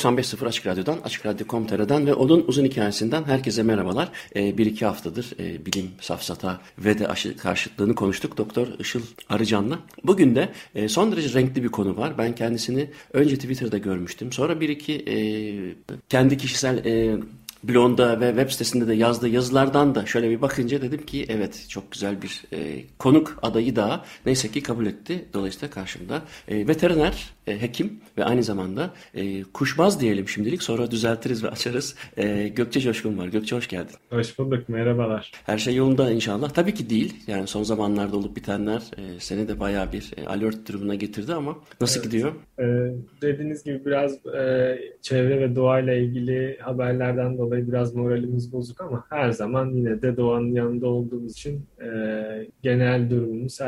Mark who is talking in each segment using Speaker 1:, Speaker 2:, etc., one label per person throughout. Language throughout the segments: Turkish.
Speaker 1: ...95.0 Açık Radyo'dan, Açık Radyo.com.tr'den ve onun uzun hikayesinden herkese merhabalar. Ee, bir iki haftadır e, bilim, safsata ve de aşı karşıtlığını konuştuk Doktor Işıl Arıcan'la. Bugün de e, son derece renkli bir konu var. Ben kendisini önce Twitter'da görmüştüm. Sonra bir iki e, kendi kişisel e, blogunda ve web sitesinde de yazdığı yazılardan da şöyle bir bakınca dedim ki evet çok güzel bir e, konuk adayı daha neyse ki kabul etti. Dolayısıyla karşımda e, veteriner, e, hekim ve aynı zamanda e, kuşbaz diyelim şimdilik sonra düzeltiriz ve açarız. E, Gökçe Coşkun var. Gökçe hoş geldin.
Speaker 2: Hoş bulduk. Merhabalar.
Speaker 1: Her şey yolunda inşallah. Tabii ki değil. Yani son zamanlarda olup bitenler e, seni de bayağı bir e, alert durumuna getirdi ama nasıl evet. gidiyor?
Speaker 2: E, dediğiniz gibi biraz e, çevre ve doğayla ilgili haberlerden dolayı biraz moralimiz bozuk ama her zaman yine de doğanın yanında olduğumuz için e, genel durumumuz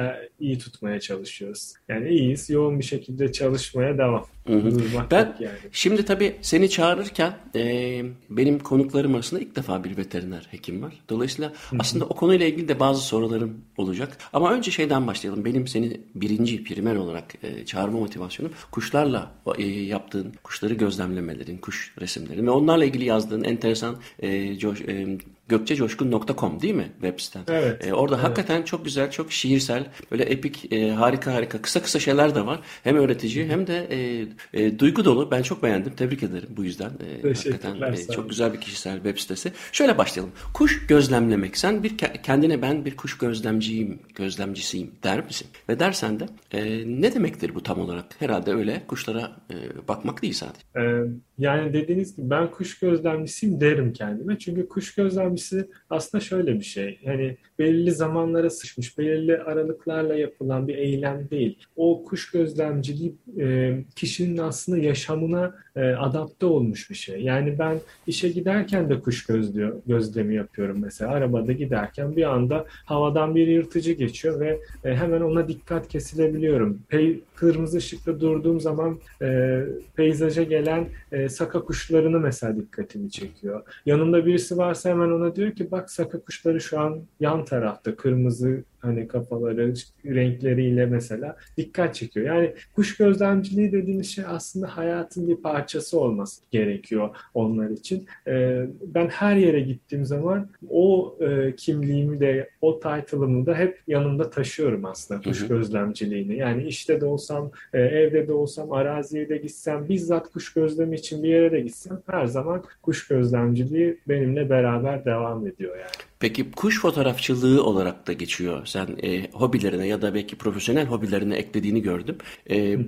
Speaker 2: iyi tutmaya çalışıyoruz. Yani iyiyiz, yoğun bir şekilde çalışmaya devam.
Speaker 1: Hı hı. Ben yani. şimdi tabii seni çağırırken e, benim konuklarım arasında ilk defa bir veteriner hekim var. Dolayısıyla hı hı. aslında o konuyla ilgili de bazı sorularım olacak. Ama önce şeyden başlayalım. Benim seni birinci primer olarak e, çağırma motivasyonum kuşlarla e, yaptığın, kuşları gözlemlemelerin, kuş resimlerin ve onlarla ilgili yazdığın enteresan e, coş, e, gökçecoşkun.com değil mi web siten?
Speaker 2: Evet.
Speaker 1: Ee, orada evet. hakikaten çok güzel, çok şiirsel, böyle epik, e, harika harika, kısa kısa şeyler de var. Hem öğretici hem de e, e, duygu dolu. Ben çok beğendim. Tebrik ederim bu yüzden. E, hakikaten e, çok güzel bir kişisel web sitesi. Şöyle başlayalım. Kuş gözlemlemek. Sen bir kendine ben bir kuş gözlemciyim, gözlemcisiyim der misin? Ve dersen de e, ne demektir bu tam olarak? Herhalde öyle kuşlara e, bakmak değil sadece.
Speaker 2: Ee, yani dediğiniz gibi ben kuş gözlemcisiyim derim kendime. Çünkü kuş gözlemcisi aslında şöyle bir şey. Yani belirli zamanlara sıçmış, belirli aralıklarla yapılan bir eylem değil. O kuş gözlemciliği e, kişinin aslında yaşamına e, adapte olmuş bir şey. Yani ben işe giderken de kuş gözlüyor, gözlemi yapıyorum mesela. Arabada giderken bir anda havadan bir yırtıcı geçiyor ve e, hemen ona dikkat kesilebiliyorum. Pey, kırmızı ışıkta durduğum zaman e, peyzaja gelen e, saka kuşlarını mesela dikkatimi çekiyor. Yanımda birisi varsa hemen ona diyor ki bak saka kuşları şu an yan tarafta kırmızı hani kafaları renkleriyle mesela dikkat çekiyor. Yani kuş gözlemciliği dediğimiz şey aslında hayatın bir parçası olması gerekiyor onlar için. Ee, ben her yere gittiğim zaman o e, kimliğimi de o title'ımı da hep yanımda taşıyorum aslında kuş gözlemciliğini. Yani işte de olsam, e, evde de olsam, araziye de gitsem, bizzat kuş gözlemi için bir yere de gitsem her zaman kuş gözlemciliği benimle beraber devam ediyor yani.
Speaker 1: Peki kuş fotoğrafçılığı olarak da geçiyor. Sen e, hobilerine ya da belki profesyonel hobilerine eklediğini gördüm. E,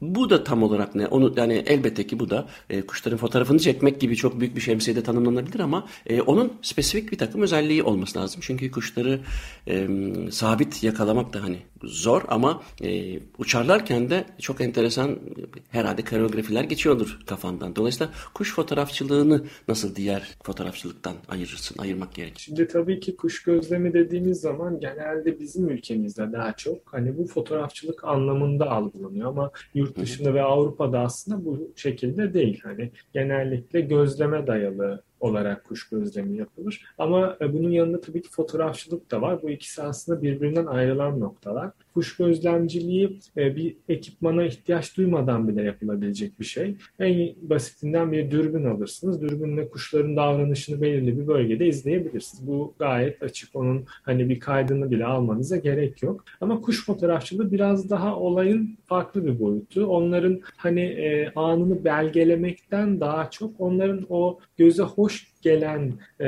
Speaker 1: Bu da tam olarak ne? Onu yani elbette ki bu da e, kuşların fotoğrafını çekmek gibi çok büyük bir şemsiyede tanımlanabilir ama e, onun spesifik bir takım özelliği olması lazım. Çünkü kuşları e, sabit yakalamak da hani zor ama e, uçarlarken de çok enteresan herhalde koreografiler geçiyordur kafandan. Dolayısıyla kuş fotoğrafçılığını nasıl diğer fotoğrafçılıktan ayırırsın, ayırmak gerekir?
Speaker 2: Şimdi tabii ki kuş gözlemi dediğimiz zaman genelde bizim ülkemizde daha çok hani bu fotoğrafçılık anlamında algılanıyor ama yurt dışında ve Avrupa'da aslında bu şekilde değil. Hani genellikle gözleme dayalı olarak kuş gözlemi yapılır. Ama e, bunun yanında tabii ki fotoğrafçılık da var. Bu ikisi aslında birbirinden ayrılan noktalar. Kuş gözlemciliği e, bir ekipmana ihtiyaç duymadan bile yapılabilecek bir şey. En basitinden bir dürbün alırsınız. Dürbünle kuşların davranışını belirli bir bölgede izleyebilirsiniz. Bu gayet açık. Onun hani bir kaydını bile almanıza gerek yok. Ama kuş fotoğrafçılığı biraz daha olayın farklı bir boyutu. Onların hani e, anını belgelemekten daha çok onların o göze hoş push gelen e,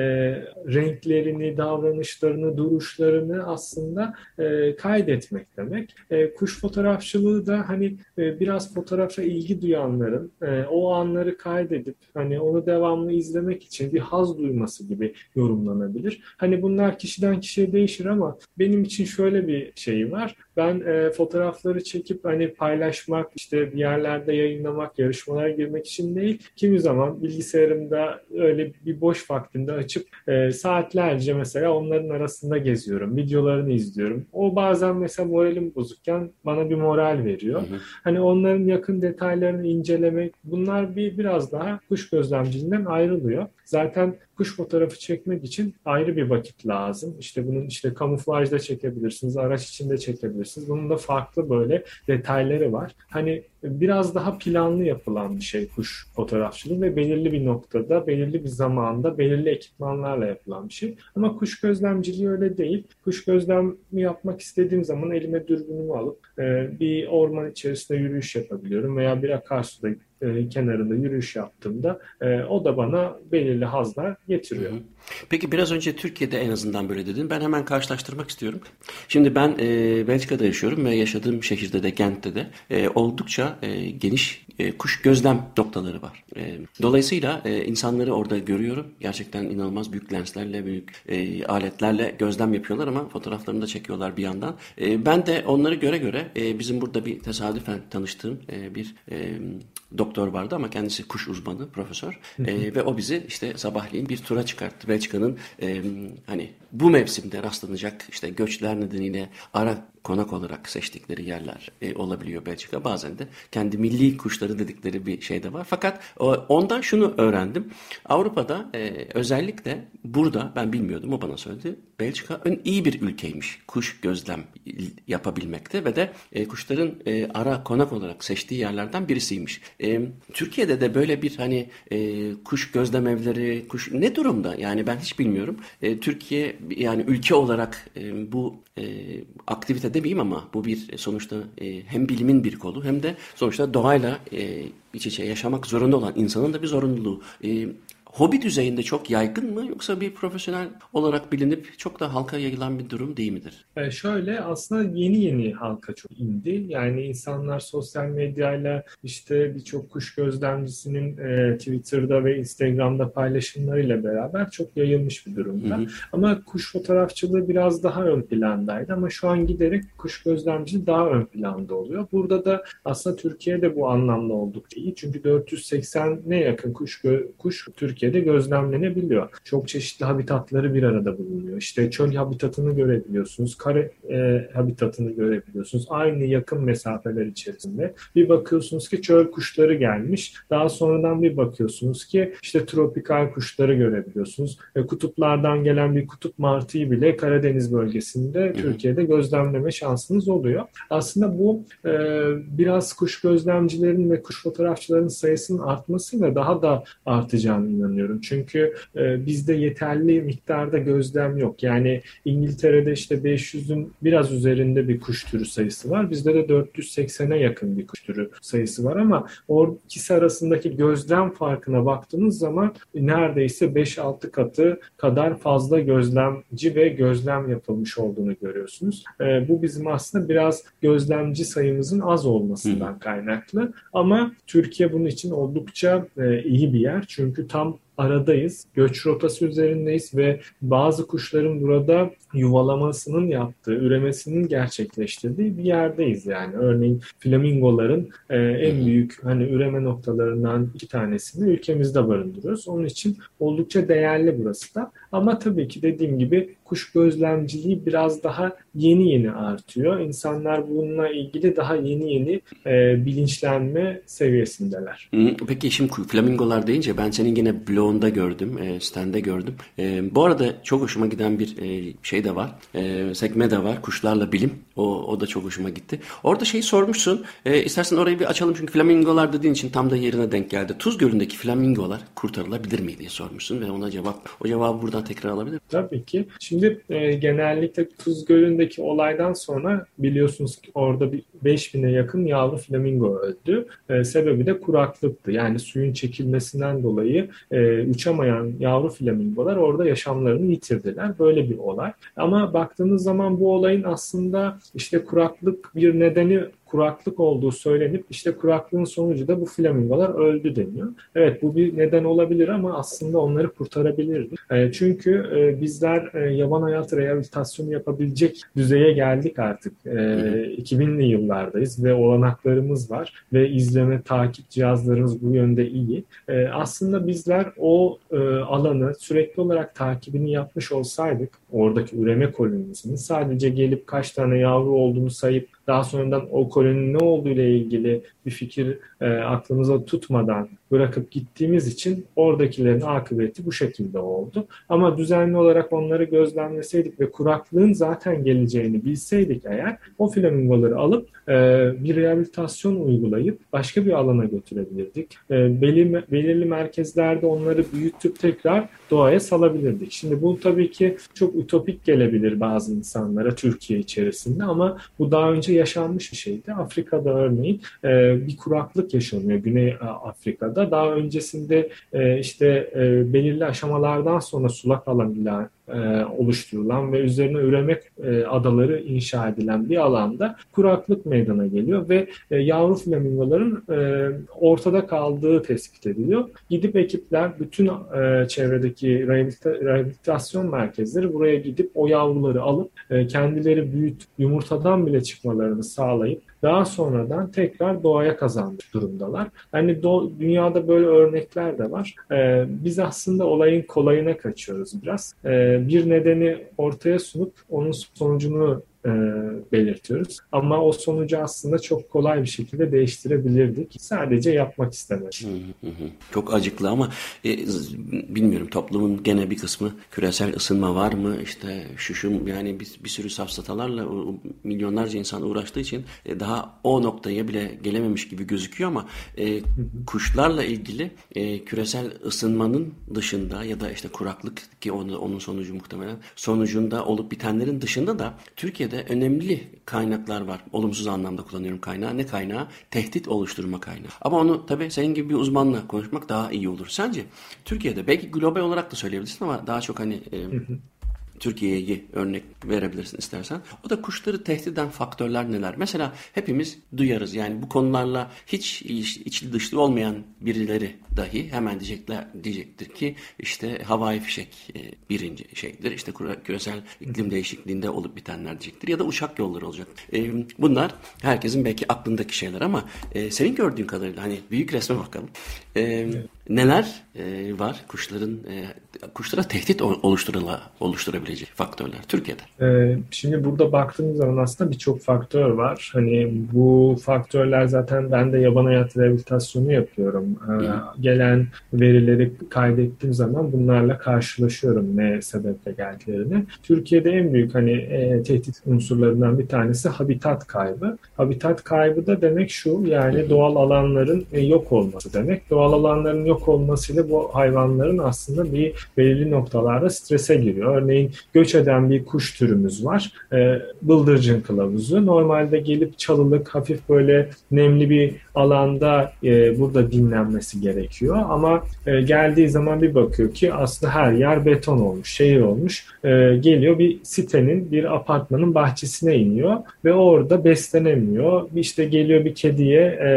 Speaker 2: renklerini, davranışlarını, duruşlarını aslında e, kaydetmek demek. E, kuş fotoğrafçılığı da hani e, biraz fotoğrafa ilgi duyanların e, o anları kaydedip hani onu devamlı izlemek için bir haz duyması gibi yorumlanabilir. Hani bunlar kişiden kişiye değişir ama benim için şöyle bir şey var. Ben e, fotoğrafları çekip hani paylaşmak, işte bir yerlerde yayınlamak, yarışmalara girmek için değil. Kimi zaman bilgisayarımda öyle bir boş vaktimde açıp e, saatlerce mesela onların arasında geziyorum. Videolarını izliyorum. O bazen mesela moralim bozukken bana bir moral veriyor. Hı hı. Hani onların yakın detaylarını incelemek bunlar bir biraz daha kuş gözlemciliğinden ayrılıyor. Zaten kuş fotoğrafı çekmek için ayrı bir vakit lazım. İşte bunun işte kamuflajda çekebilirsiniz, araç içinde çekebilirsiniz. Bunun da farklı böyle detayları var. Hani biraz daha planlı yapılan bir şey kuş fotoğrafçılığı ve belirli bir noktada, belirli bir zamanda, belirli ekipmanlarla yapılan bir şey. Ama kuş gözlemciliği öyle değil. Kuş gözlemi yapmak istediğim zaman elime dürbünümü alıp e, bir orman içerisinde yürüyüş yapabiliyorum veya bir akarsuda e, kenarında yürüyüş yaptığımda e, o da bana belirli hazlar getiriyor. Hı hı.
Speaker 1: Peki biraz önce Türkiye'de en azından böyle dedin. Ben hemen karşılaştırmak istiyorum. Şimdi ben e, Belçika'da yaşıyorum ve yaşadığım şehirde de Gent'te de e, oldukça e, geniş e, kuş gözlem noktaları var. E, dolayısıyla e, insanları orada görüyorum. Gerçekten inanılmaz büyük lenslerle, büyük e, aletlerle gözlem yapıyorlar ama fotoğraflarını da çekiyorlar bir yandan. E, ben de onları göre göre e, bizim burada bir tesadüfen tanıştığım e, bir e, doktor vardı ama kendisi kuş uzmanı, profesör. E, ve o bizi işte sabahleyin bir tura çıkarttı. Belçika'nın e, hani bu mevsimde rastlanacak işte göçler nedeniyle ara konak olarak seçtikleri yerler e, olabiliyor Belçika. Bazen de kendi milli kuşları dedikleri bir şey de var. Fakat o, ondan şunu öğrendim. Avrupa'da e, özellikle burada ben bilmiyordum o bana söyledi. Belçika ön iyi bir ülkeymiş kuş gözlem yapabilmekte ve de e, kuşların e, ara konak olarak seçtiği yerlerden birisiymiş. E, Türkiye'de de böyle bir hani e, kuş gözlem evleri, kuş ne durumda? Yani ben hiç bilmiyorum. E, Türkiye yani ülke olarak e, bu e, aktivite demeyeyim ama bu bir sonuçta e, hem bilimin bir kolu hem de sonuçta doğayla e, iç içe yaşamak zorunda olan insanın da bir zorunluluğu. E, hobi düzeyinde çok yaygın mı yoksa bir profesyonel olarak bilinip çok da halka yayılan bir durum değil midir?
Speaker 2: E şöyle aslında yeni yeni halka çok indi. Yani insanlar sosyal medyayla işte birçok kuş gözlemcisinin e, Twitter'da ve Instagram'da paylaşımlarıyla beraber çok yayılmış bir durumda. Hı hı. Ama kuş fotoğrafçılığı biraz daha ön plandaydı ama şu an giderek kuş gözlemciliği daha ön planda oluyor. Burada da aslında Türkiye'de bu anlamda oldukça iyi. Çünkü 480 ne yakın kuş kuş Türkiye Türkiye'de gözlemlenebiliyor. Çok çeşitli habitatları bir arada bulunuyor. İşte çöl habitatını görebiliyorsunuz, kare e, habitatını görebiliyorsunuz. Aynı yakın mesafeler içerisinde. Bir bakıyorsunuz ki çöl kuşları gelmiş. Daha sonradan bir bakıyorsunuz ki işte tropikal kuşları görebiliyorsunuz. E, kutuplardan gelen bir kutup martıyı bile Karadeniz bölgesinde Türkiye'de gözlemleme şansınız oluyor. Aslında bu e, biraz kuş gözlemcilerin ve kuş fotoğrafçıların sayısının artmasıyla daha da artacağını inanıyorum inanıyorum. Çünkü e, bizde yeterli miktarda gözlem yok. Yani İngiltere'de işte 500'ün biraz üzerinde bir kuş türü sayısı var. Bizde de 480'e yakın bir kuş türü sayısı var ama o ikisi arasındaki gözlem farkına baktığınız zaman neredeyse 5-6 katı kadar fazla gözlemci ve gözlem yapılmış olduğunu görüyorsunuz. E, bu bizim aslında biraz gözlemci sayımızın az olmasından kaynaklı. Ama Türkiye bunun için oldukça e, iyi bir yer. Çünkü tam aradayız. Göç rotası üzerindeyiz ve bazı kuşların burada yuvalamasının yaptığı, üremesinin gerçekleştirdiği bir yerdeyiz yani. Örneğin flamingoların e, en büyük hani üreme noktalarından iki tanesini ülkemizde barındırıyoruz. Onun için oldukça değerli burası da. Ama tabii ki dediğim gibi kuş gözlemciliği biraz daha yeni yeni artıyor. İnsanlar bununla ilgili daha yeni yeni e, bilinçlenme seviyesindeler.
Speaker 1: Peki şimdi flamingolar deyince ben senin yine blogunda gördüm, e, stende gördüm. E, bu arada çok hoşuma giden bir e, şey de var. E, sekme de var. Kuşlarla bilim. O, o da çok hoşuma gitti. Orada şeyi sormuşsun. E, istersen orayı bir açalım çünkü flamingolar dediğin için tam da yerine denk geldi. Tuz Gölü'ndeki flamingolar kurtarılabilir mi diye sormuşsun ve ona cevap o cevabı buradan tekrar alabilir
Speaker 2: Tabii ki. Şimdi e, genellikle Tuz Gölü'ndeki olaydan sonra biliyorsunuz ki orada bir 5000'e yakın yavru flamingo öldü. E, sebebi de kuraklıktı. Yani suyun çekilmesinden dolayı e, uçamayan yavru flamingolar orada yaşamlarını yitirdiler. Böyle bir olay. Ama baktığınız zaman bu olayın aslında işte kuraklık bir nedeni kuraklık olduğu söylenip işte kuraklığın sonucu da bu flamingolar öldü deniyor. Evet bu bir neden olabilir ama aslında onları kurtarabilirdi. E, çünkü e, bizler e, yaban hayatı rehabilitasyonu yapabilecek düzeye geldik artık. E, 2000'li yıllardayız ve olanaklarımız var ve izleme takip cihazlarımız bu yönde iyi. E, aslında bizler o e, alanı sürekli olarak takibini yapmış olsaydık oradaki üreme kolonimizin sadece gelip kaç tane yavru olduğunu sayıp daha sonradan o koloninin ne olduğu ile ilgili bir fikir e, aklımıza tutmadan bırakıp gittiğimiz için oradakilerin akıbeti bu şekilde oldu. Ama düzenli olarak onları gözlemleseydik ve kuraklığın zaten geleceğini bilseydik eğer o flamingoları alıp bir rehabilitasyon uygulayıp başka bir alana götürebilirdik. E, belirli, merkezlerde onları büyütüp tekrar doğaya salabilirdik. Şimdi bu tabii ki çok ütopik gelebilir bazı insanlara Türkiye içerisinde ama bu daha önce yaşanmış bir şeydi. Afrika'da örneğin e, bir kuraklık yaşanıyor Güney Afrika'da. Daha öncesinde e, işte e, belirli aşamalardan sonra sulak alan ilan e, oluşturulan ve üzerine üremek e, adaları inşa edilen bir alanda kuraklık meydana geliyor ve e, yavru flamingoların ortada kaldığı tespit ediliyor. Gidip ekipler bütün çevredeki rehabilitasyon merkezleri buraya gidip o yavruları alıp kendileri büyüt yumurtadan bile çıkmalarını sağlayıp daha sonradan tekrar doğaya kazanmış durumdalar. Yani do, dünyada böyle örnekler de var. Ee, biz aslında olayın kolayına kaçıyoruz biraz. Ee, bir nedeni ortaya sunup onun sonucunu e, belirtiyoruz. Ama o sonucu aslında çok kolay bir şekilde değiştirebilirdik. Sadece yapmak istemedik.
Speaker 1: Çok acıklı ama e, bilmiyorum toplumun gene bir kısmı küresel ısınma var mı? İşte şu şu yani bir, bir sürü safsatalarla milyonlarca insan uğraştığı için e, daha o noktaya bile gelememiş gibi gözüküyor ama e, kuşlarla ilgili e, küresel ısınmanın dışında ya da işte kuraklık ki onu, onun sonucu muhtemelen sonucunda olup bitenlerin dışında da Türkiye'de Türkiye'de önemli kaynaklar var. Olumsuz anlamda kullanıyorum kaynağı. Ne kaynağı? Tehdit oluşturma kaynağı. Ama onu tabii senin gibi bir uzmanla konuşmak daha iyi olur. Sence Türkiye'de belki global olarak da söyleyebilirsin ama daha çok hani e, Türkiye'yi örnek verebilirsin istersen. O da kuşları tehdit eden faktörler neler? Mesela hepimiz duyarız yani bu konularla hiç içli dışlı olmayan birileri dahi hemen diyecekler diyecektir ki işte havai fişek e, birinci şeydir. İşte küresel iklim değişikliğinde olup bitenler diyecektir ya da uçak yolları olacak. E, bunlar herkesin belki aklındaki şeyler ama e, senin gördüğün kadarıyla hani büyük resme bakalım. Neler var kuşların kuşlara tehdit oluşturula, oluşturabilecek faktörler Türkiye'de?
Speaker 2: Ee, şimdi burada baktığımız zaman aslında birçok faktör var. Hani bu faktörler zaten ben de yaban hayatı rehabilitasyonu yapıyorum. Ee, gelen verileri kaydettiğim zaman bunlarla karşılaşıyorum ne sebeple geldiklerini. Türkiye'de en büyük hani e, tehdit unsurlarından bir tanesi habitat kaybı. Habitat kaybı da demek şu yani doğal alanların e, yok olması demek. Doğal alanların yok olmasıyla bu hayvanların aslında bir belirli noktalarda strese giriyor. Örneğin göç eden bir kuş türümüz var. E, bıldırcın kılavuzu. Normalde gelip çalılık hafif böyle nemli bir alanda e, burada dinlenmesi gerekiyor. Ama e, geldiği zaman bir bakıyor ki aslında her yer beton olmuş, şehir olmuş. E, geliyor bir sitenin, bir apartmanın bahçesine iniyor ve orada beslenemiyor. İşte geliyor bir kediye e,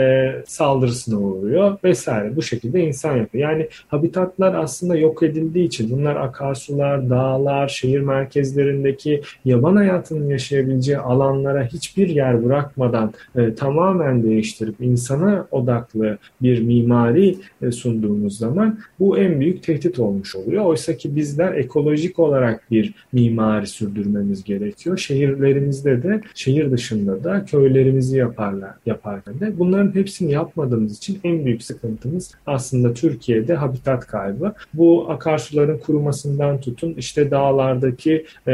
Speaker 2: saldırısına uğruyor vesaire. Bu şekilde insan yapıyor. Yani habitatlar aslında yok edildiği için bunlar akarsular, dağlar, şehir merkezlerindeki yaban hayatının yaşayabileceği alanlara hiçbir yer bırakmadan e, tamamen değiştirip insana odaklı bir mimari e, sunduğumuz zaman bu en büyük tehdit olmuş oluyor. Oysa ki bizler ekolojik olarak bir mimari sürdürmemiz gerekiyor. Şehirlerimizde de, şehir dışında da köylerimizi yaparlar, yaparken de bunların hepsini yapmadığımız için en büyük sıkıntımız aslında Türkiye'de habitat kaybı. Bu akarsuların kurumasından tutun işte dağlardaki e,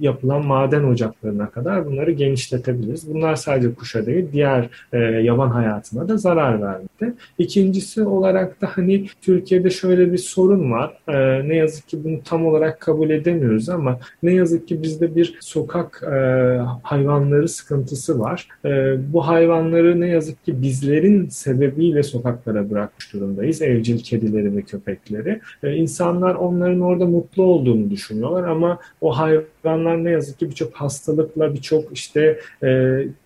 Speaker 2: yapılan maden ocaklarına kadar bunları genişletebiliriz. Bunlar sadece kuşa değil diğer e, yaban hayatı hayatına da zarar vermekte. İkincisi olarak da hani Türkiye'de şöyle bir sorun var. Ee, ne yazık ki bunu tam olarak kabul edemiyoruz ama ne yazık ki bizde bir sokak e, hayvanları sıkıntısı var. E, bu hayvanları ne yazık ki bizlerin sebebiyle sokaklara bırakmış durumdayız. Evcil kedileri ve köpekleri. E, insanlar onların orada mutlu olduğunu düşünüyorlar ama o hayvanlar ne yazık ki birçok hastalıkla, birçok işte e,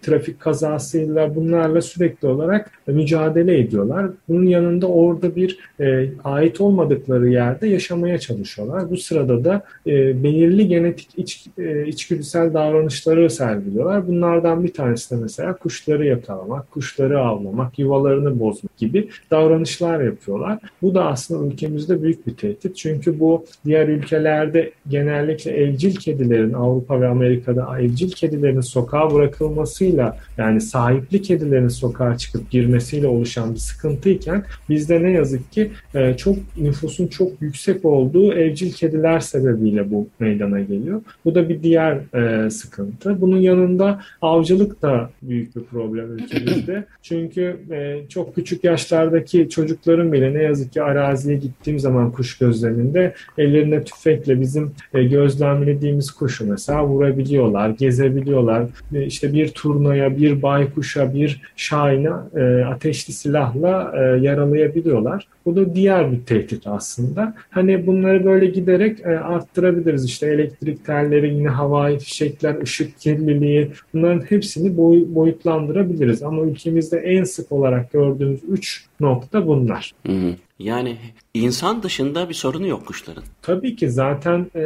Speaker 2: trafik kazasıyla bunlarla sürekli olarak mücadele ediyorlar. Bunun yanında orada bir e, ait olmadıkları yerde yaşamaya çalışıyorlar. Bu sırada da e, belirli genetik iç, e, içgüdüsel davranışları sergiliyorlar. Bunlardan bir tanesi de mesela kuşları yakalamak, kuşları avlamak, yuvalarını bozmak gibi davranışlar yapıyorlar. Bu da aslında ülkemizde büyük bir tehdit. Çünkü bu diğer ülkelerde genellikle evcil kedilerin Avrupa ve Amerika'da evcil kedilerin sokağa bırakılmasıyla yani sahipli kedilerin sokağa çıkıp girmesiyle oluşan bir sıkıntıyken bizde ne yazık ki e, çok nüfusun çok yüksek olduğu evcil kediler sebebiyle bu meydana geliyor. Bu da bir diğer e, sıkıntı. Bunun yanında avcılık da büyük bir problem ülkemizde. Çünkü e, çok küçük yaşlardaki çocukların bile ne yazık ki araziye gittiğim zaman kuş gözleminde ellerine tüfekle bizim e, gözlemlediğimiz kuşu mesela vurabiliyorlar, gezebiliyorlar. E, işte bir turnaya, bir baykuşa, bir şahine e, ateşli silahla e, yaralayabiliyorlar. Bu da diğer bir tehdit aslında. Hani bunları böyle giderek e, arttırabiliriz. İşte elektrik telleri, yine havai fişekler, ışık kirliliği bunların hepsini boy, boyutlandırabiliriz. Ama ülkemizde en sık olarak gördüğümüz üç nokta bunlar.
Speaker 1: Hı hı. Yani insan dışında bir sorunu yok kuşların.
Speaker 2: Tabii ki zaten e,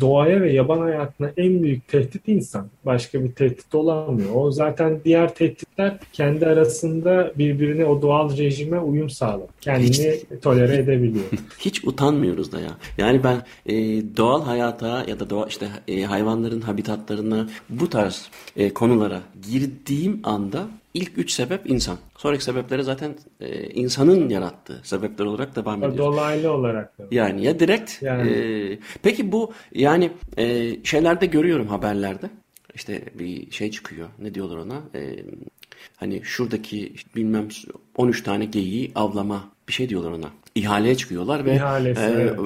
Speaker 2: doğaya ve yaban hayatına en büyük tehdit insan. Başka bir tehdit olamıyor. O zaten diğer tehditler kendi arasında birbirine o doğal rejime uyum sağlar. Kendini Hiç... tolere edebiliyor.
Speaker 1: Hiç utanmıyoruz da ya. Yani ben e, doğal hayata ya da doğa işte e, hayvanların habitatlarına bu tarz e, konulara girdiğim anda İlk üç sebep insan. Sonraki sebepleri zaten e, insanın yarattığı sebepler olarak devam ediyor.
Speaker 2: Dolaylı olarak da.
Speaker 1: Yani ya direkt. Yani. E, peki bu yani e, şeylerde görüyorum haberlerde. İşte bir şey çıkıyor. Ne diyorlar ona? E, hani şuradaki bilmem 13 tane geyiği avlama bir şey diyorlar ona. İhaleye çıkıyorlar ve
Speaker 2: İhalesi, e, evet.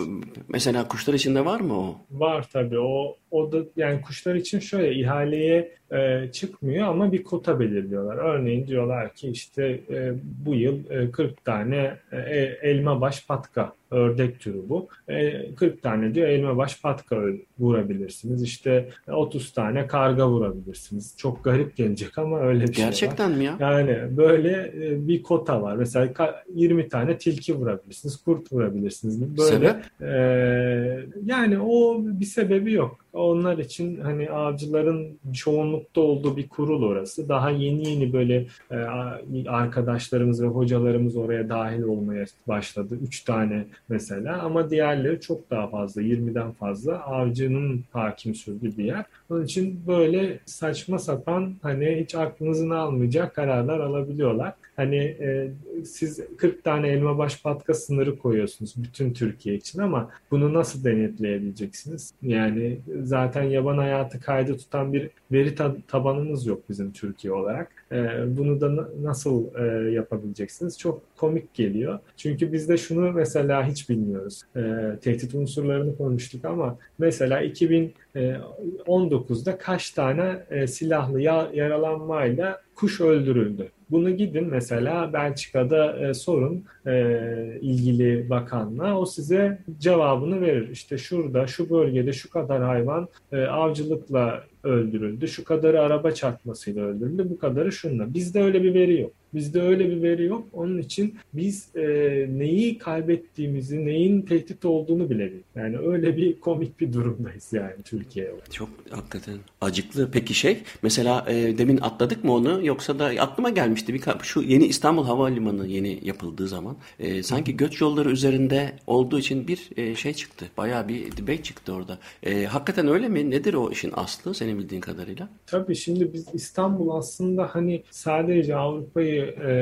Speaker 1: mesela kuşlar içinde var mı o?
Speaker 2: Var tabii. O o da yani kuşlar için şöyle ihaleye e, çıkmıyor ama bir kota belirliyorlar. Örneğin diyorlar ki işte e, bu yıl e, 40 tane e, elma baş patka ördek türü bu. E, 40 tane diyor elma baş patka vurabilirsiniz. İşte 30 tane karga vurabilirsiniz. Çok garip gelecek ama öyle bir
Speaker 1: Gerçekten
Speaker 2: şey var.
Speaker 1: Gerçekten mi
Speaker 2: ya? Yani böyle e, bir kota var. Mesela 20 tane tilki vurabilirsiniz, kurt vurabilirsiniz. Böyle
Speaker 1: Sebep?
Speaker 2: E, yani o bir sebebi yok. Onlar için hani avcıların çoğunlukta olduğu bir kurul orası. Daha yeni yeni böyle e, arkadaşlarımız ve hocalarımız oraya dahil olmaya başladı. Üç tane mesela ama diğerleri çok daha fazla, 20'den fazla avcının hakim sürdüğü bir yer. Onun için böyle saçma sapan hani hiç aklınızın almayacak kararlar alabiliyorlar. Hani e, siz 40 tane elma baş patka sınırı koyuyorsunuz bütün Türkiye için ama bunu nasıl denetleyebileceksiniz? Yani zaten yaban hayatı kaydı tutan bir veri tabanımız yok bizim Türkiye olarak. E, bunu da nasıl e, yapabileceksiniz? Çok komik geliyor. Çünkü biz de şunu mesela hiç bilmiyoruz. E, tehdit unsurlarını konuştuk ama mesela 2019'da kaç tane e, silahlı yaralanmayla kuş öldürüldü? Bunu gidin mesela Belçika'da e, sorun e, ilgili bakanla o size cevabını verir. İşte şurada şu bölgede şu kadar hayvan e, avcılıkla öldürüldü. Şu kadarı araba çarpmasıyla öldürüldü. Bu kadarı şunla. Bizde öyle bir veri yok. Bizde öyle bir veri yok. Onun için biz e, neyi kaybettiğimizi, neyin tehdit olduğunu bilemeyiz. Yani öyle bir komik bir durumdayız yani Türkiye.
Speaker 1: Çok hakikaten acıklı. Peki şey, mesela e, demin atladık mı onu yoksa da aklıma gelmişti bir şu yeni İstanbul Havalimanı yeni yapıldığı zaman e, sanki göç yolları üzerinde olduğu için bir e, şey çıktı. Bayağı bir debate çıktı orada. E, hakikaten öyle mi? Nedir o işin aslı senin bildiğin kadarıyla?
Speaker 2: Tabii şimdi biz İstanbul aslında hani sadece Avrupa'yı e,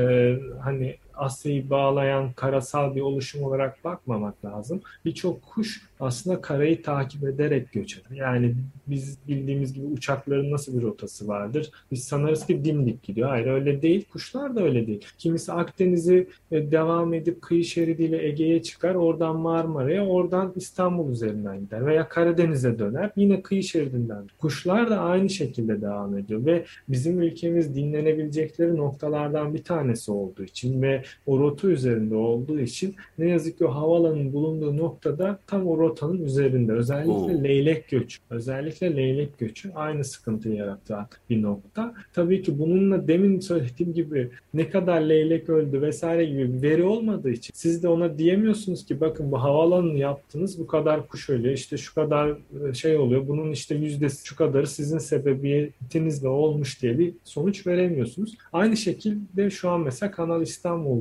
Speaker 2: hani Asya'yı bağlayan karasal bir oluşum olarak bakmamak lazım. Birçok kuş aslında karayı takip ederek göç eder. Yani biz bildiğimiz gibi uçakların nasıl bir rotası vardır? Biz sanarız ki dimdik gidiyor. Hayır öyle değil. Kuşlar da öyle değil. Kimisi Akdeniz'i e, devam edip kıyı şeridiyle Ege'ye çıkar. Oradan Marmara'ya, oradan İstanbul üzerinden gider. Veya Karadeniz'e döner. Yine kıyı şeridinden. Kuşlar da aynı şekilde devam ediyor. Ve bizim ülkemiz dinlenebilecekleri noktalardan bir tanesi olduğu için ve o rota üzerinde olduğu için ne yazık ki o havalanın bulunduğu noktada tam o rotanın üzerinde. Özellikle Oo. leylek göçü. Özellikle leylek göçü aynı sıkıntıyı yaratan bir nokta. Tabii ki bununla demin söylediğim gibi ne kadar leylek öldü vesaire gibi bir veri olmadığı için siz de ona diyemiyorsunuz ki bakın bu havalanını yaptınız bu kadar kuş ölüyor işte şu kadar e, şey oluyor bunun işte yüzdesi şu kadarı sizin sebebiyetinizle olmuş diye bir sonuç veremiyorsunuz. Aynı şekilde şu an mesela Kanal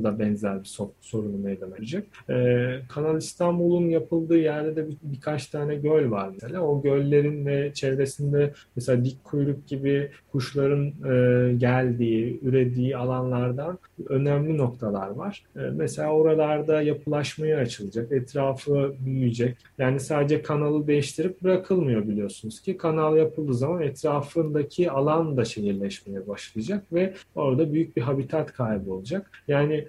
Speaker 2: İstanbul'da benzer bir sorunu meydana gelecek. Ee, Kanal İstanbul'un yapıldığı yerde de bir, birkaç tane göl var mesela. O göllerin ve çevresinde mesela dik kuyruk gibi kuşların e, geldiği, ürediği alanlardan önemli noktalar var. E, mesela oralarda yapılaşmaya açılacak, etrafı büyüyecek. Yani sadece kanalı değiştirip bırakılmıyor biliyorsunuz ki. Kanal yapıldığı zaman etrafındaki alan da şehirleşmeye başlayacak ve orada büyük bir habitat kaybı olacak. Yani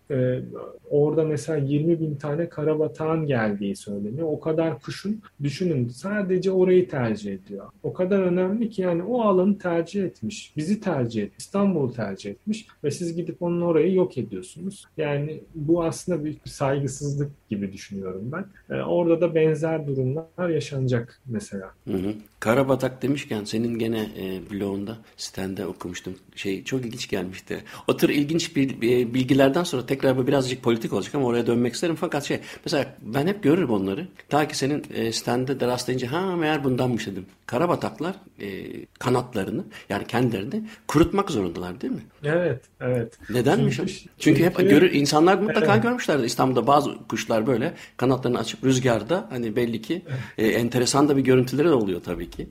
Speaker 2: e, orada mesela 20 bin tane karabatağın geldiği söyleniyor. O kadar kuşun düşünün sadece orayı tercih ediyor. O kadar önemli ki yani o alanı tercih etmiş. Bizi tercih etmiş. İstanbul'u tercih etmiş ve siz gidip onun orayı yok ediyorsunuz. Yani bu aslında büyük bir saygısızlık gibi düşünüyorum ben. E, orada da benzer durumlar yaşanacak mesela.
Speaker 1: Hı hı. Karabatak demişken senin gene e, blogunda sitende okumuştum. Şey çok ilginç gelmişti. O tür ilginç bilgilerden sonra tekrar bu birazcık politik olacak ama oraya dönmek isterim. Fakat şey mesela ben hep görürüm onları. Ta ki senin e, sitende de rastlayınca ha meğer bundanmış dedim. Karabataklar e, kanatlarını yani kendilerini kurutmak zorundalar değil mi?
Speaker 2: Evet, evet.
Speaker 1: Nedenmiş? Çünkü, çünkü hep görür insanlar mutlaka evet. görmüşlerdir. İstanbul'da bazı kuşlar böyle kanatlarını açıp rüzgarda hani belli ki e, enteresan da bir görüntüleri de oluyor tabii ki.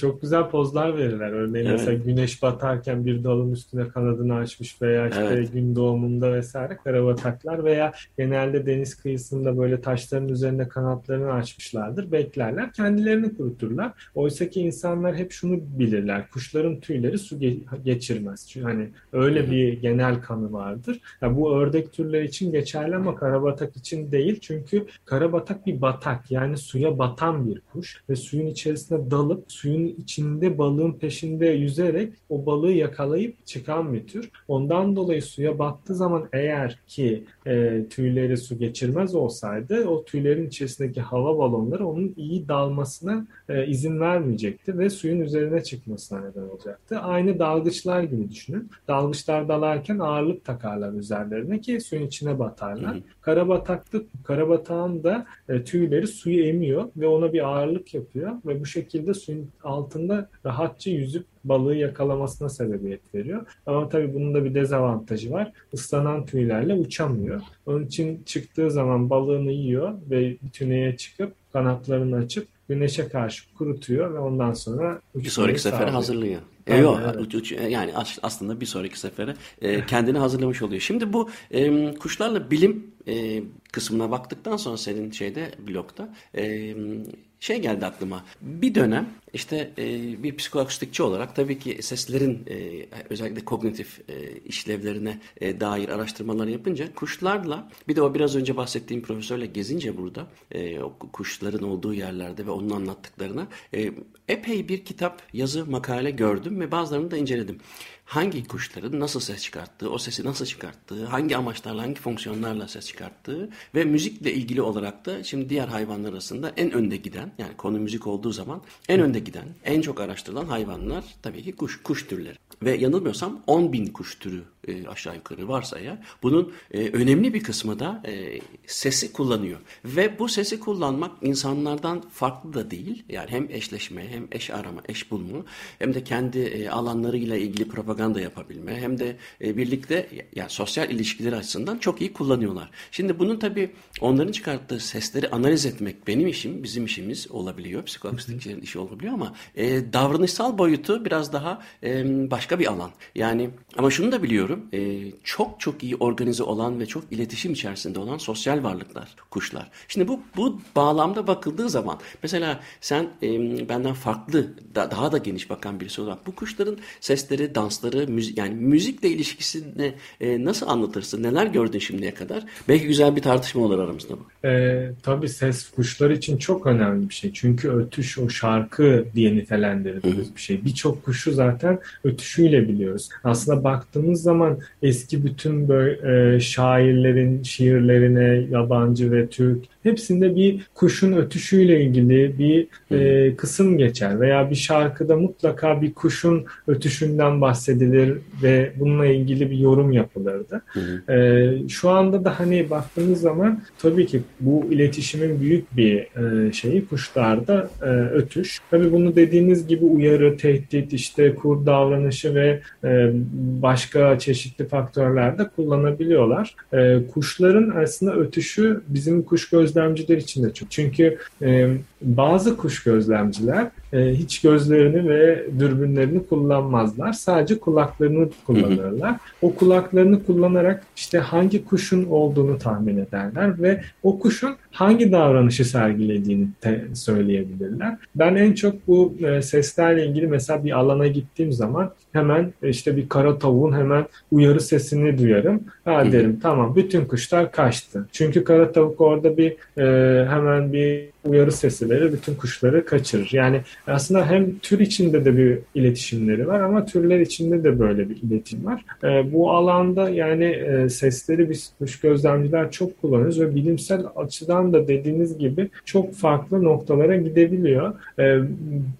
Speaker 2: Çok güzel pozlar verirler. Örneğin evet. mesela güneş batarken bir dalın üstüne kanadını açmış veya işte evet. gün doğumunda vesaire karabataklar veya genelde deniz kıyısında böyle taşların üzerinde kanatlarını açmışlardır. Beklerler. Kendilerini kuruturlar. Oysa ki insanlar hep şunu bilirler. Kuşların tüyleri su geçirmez. Çünkü hani öyle bir genel kanı vardır. Ya bu ördek türleri için geçerli ama karabatak için değil. Çünkü karabatak bir batak. Yani suya batan bir kuş ve suyun içerisinde dalıp suyun içinde balığın peşinde yüzerek o balığı yakalayıp çıkan bir tür. Ondan dolayı suya battığı zaman eğer ki e, tüyleri su geçirmez olsaydı o tüylerin içerisindeki hava balonları onun iyi dalmasına e, izin vermeyecekti ve suyun üzerine çıkmasına neden olacaktı. Aynı dalgıçlar gibi düşünün. Dalgıçlar dalarken ağırlık takarlar üzerlerine ki suyun içine batarlar. Hı hı. Karabatakta karabatağın da e, tüyleri suyu emiyor ve ona bir ağırlık yapıyor ve bu şekilde suyun altında rahatça yüzüp balığı yakalamasına sebebiyet veriyor. Ama tabii bunun da bir dezavantajı var. Islanan tüylerle uçamıyor. Onun için çıktığı zaman balığını yiyor ve tüneye çıkıp kanatlarını açıp güneşe karşı kurutuyor ve ondan sonra
Speaker 1: bir sonraki sefere hazırlıyor. E, yok, evet. yani aslında bir sonraki sefere e, kendini hazırlamış oluyor. Şimdi bu e, kuşlarla bilim e, kısmına baktıktan sonra senin şeyde blokta e, şey geldi aklıma. Bir dönem işte e, bir psikoakustikçi olarak tabii ki seslerin e, özellikle kognitif e, işlevlerine e, dair araştırmalar yapınca kuşlarla bir de o biraz önce bahsettiğim profesörle gezince burada e, o kuşların olduğu yerlerde ve onun anlattıklarına e, epey bir kitap, yazı, makale gördüm ve bazılarını da inceledim hangi kuşların nasıl ses çıkarttığı, o sesi nasıl çıkarttığı, hangi amaçlarla, hangi fonksiyonlarla ses çıkarttığı ve müzikle ilgili olarak da şimdi diğer hayvanlar arasında en önde giden, yani konu müzik olduğu zaman en önde giden, en çok araştırılan hayvanlar tabii ki kuş, kuş türleri. Ve yanılmıyorsam 10 bin kuş türü e, aşağı yukarı varsa ya bunun e, önemli bir kısmı da e, sesi kullanıyor. Ve bu sesi kullanmak insanlardan farklı da değil. Yani hem eşleşme hem eş arama, eş bulma hem de kendi e, alanlarıyla ilgili propaganda yapabilme hem de e, birlikte yani sosyal ilişkiler açısından çok iyi kullanıyorlar. Şimdi bunun tabii onların çıkarttığı sesleri analiz etmek benim işim, bizim işimiz olabiliyor. Psikoakustikçilerin işi olabiliyor ama e, davranışsal boyutu biraz daha e, başka bir alan. Yani ama şunu da biliyorum bakıyorum e, çok çok iyi organize olan ve çok iletişim içerisinde olan sosyal varlıklar kuşlar. Şimdi bu bu bağlamda bakıldığı zaman mesela sen e, benden farklı da, daha da geniş bakan birisi olarak bu kuşların sesleri, dansları, müzik yani müzikle ilişkisini e, nasıl anlatırsın? Neler gördün şimdiye kadar? Belki güzel bir tartışma olur aramızda bu.
Speaker 2: E, tabii ses kuşlar için çok önemli bir şey. Çünkü ötüş o şarkı diye nitelendirdiğimiz bir şey. Birçok kuşu zaten ötüşüyle biliyoruz. Aslında baktığımız zaman eski bütün böyle e, şairlerin şiirlerine yabancı ve Türk hepsinde bir kuşun ötüşüyle ilgili bir e, kısım geçer veya bir şarkıda mutlaka bir kuşun ötüşünden bahsedilir ve bununla ilgili bir yorum yapılırdı. E, şu anda da hani baktığımız zaman tabii ki bu iletişimin büyük bir e, şeyi kuşlarda e, ötüş. Tabii bunu dediğiniz gibi uyarı, tehdit, işte kur davranışı ve e, başka çeşitli faktörlerde kullanabiliyorlar. E, kuşların aslında ötüşü bizim kuş gözlemciler için de çok. Çünkü e, bazı kuş gözlemciler e, hiç gözlerini ve dürbünlerini kullanmazlar. Sadece kulaklarını kullanırlar. O kulaklarını kullanarak işte hangi kuşun olduğunu tahmin ederler ve o kuşun hangi davranışı sergilediğini söyleyebilirler. Ben en çok bu e, seslerle ilgili mesela bir alana gittiğim zaman hemen işte bir kara tavuğun hemen uyarı sesini duyarım. Ha derim tamam bütün kuşlar kaçtı. Çünkü kara tavuk orada bir e, hemen bir uyarı sesi verir, bütün kuşları kaçırır. Yani aslında hem tür içinde de bir iletişimleri var ama türler içinde de böyle bir iletişim var. E, bu alanda yani e, sesleri biz kuş gözlemciler çok kullanıyoruz ve bilimsel açıdan da dediğiniz gibi çok farklı noktalara gidebiliyor. E,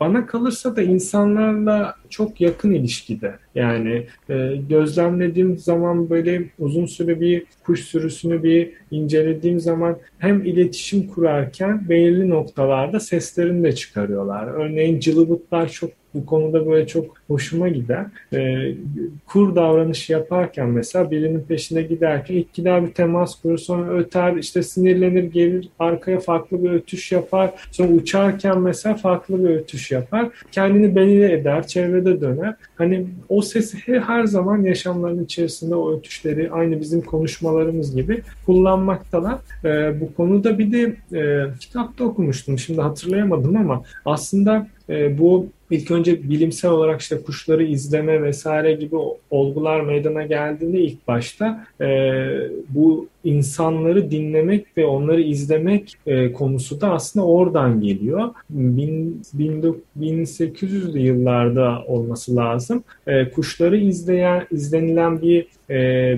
Speaker 2: bana kalırsa da insanlarla çok yakın ilişkide. Yani e, gözlemlediğim zaman böyle uzun süre bir kuş sürüsünü bir incelediğim zaman hem iletişim kurarken belirli noktalarda seslerini de çıkarıyorlar. Örneğin cılıbıtlar çok bu konuda böyle çok hoşuma gider. E, kur davranışı yaparken mesela birinin peşine giderken ilk gider bir temas kurur sonra öter işte sinirlenir gelir arkaya farklı bir ötüş yapar. Sonra uçarken mesela farklı bir ötüş yapar. Kendini belli eder, çevrede döner. Hani o sesi her zaman yaşamlarının içerisinde o ötüşleri aynı bizim konuşmalarımız gibi kullanmaktalar. E, bu konuda bir de e, kitapta okumuştum. Şimdi hatırlayamadım ama aslında e, bu ilk önce bilimsel olarak işte kuşları izleme vesaire gibi olgular meydana geldiğinde ilk başta e, bu insanları dinlemek ve onları izlemek e, konusu da aslında oradan geliyor. Bin, bin, 1800'lü yıllarda olması lazım. E, kuşları izleyen izlenilen bir e,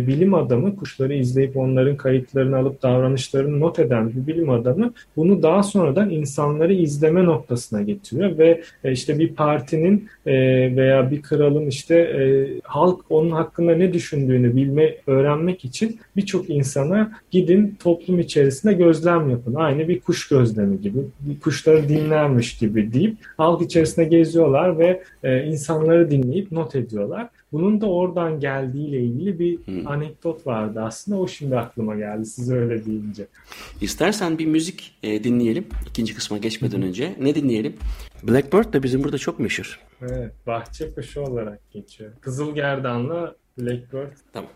Speaker 2: bilim adamı, kuşları izleyip onların kayıtlarını alıp davranışlarını not eden bir bilim adamı bunu daha sonradan insanları izleme noktasına getiriyor ve e, işte bir partinin e, veya bir kralın işte e, halk onun hakkında ne düşündüğünü bilme, öğrenmek için birçok insana gidin toplum içerisinde gözlem yapın. Aynı bir kuş gözlemi gibi, kuşları dinlermiş gibi deyip halk içerisinde geziyorlar ve e, insanları dinleyip not ediyorlar. Bunun da oradan geldiğiyle ilgili bir hmm. anekdot vardı aslında. O şimdi aklıma geldi size öyle deyince.
Speaker 1: İstersen bir müzik e, dinleyelim ikinci kısma geçmeden önce. Ne dinleyelim? Blackbird de bizim burada çok meşhur.
Speaker 2: Evet, bahçe kuşu olarak geçiyor. Kızılgerdanlı Blackbird.
Speaker 1: Tamam.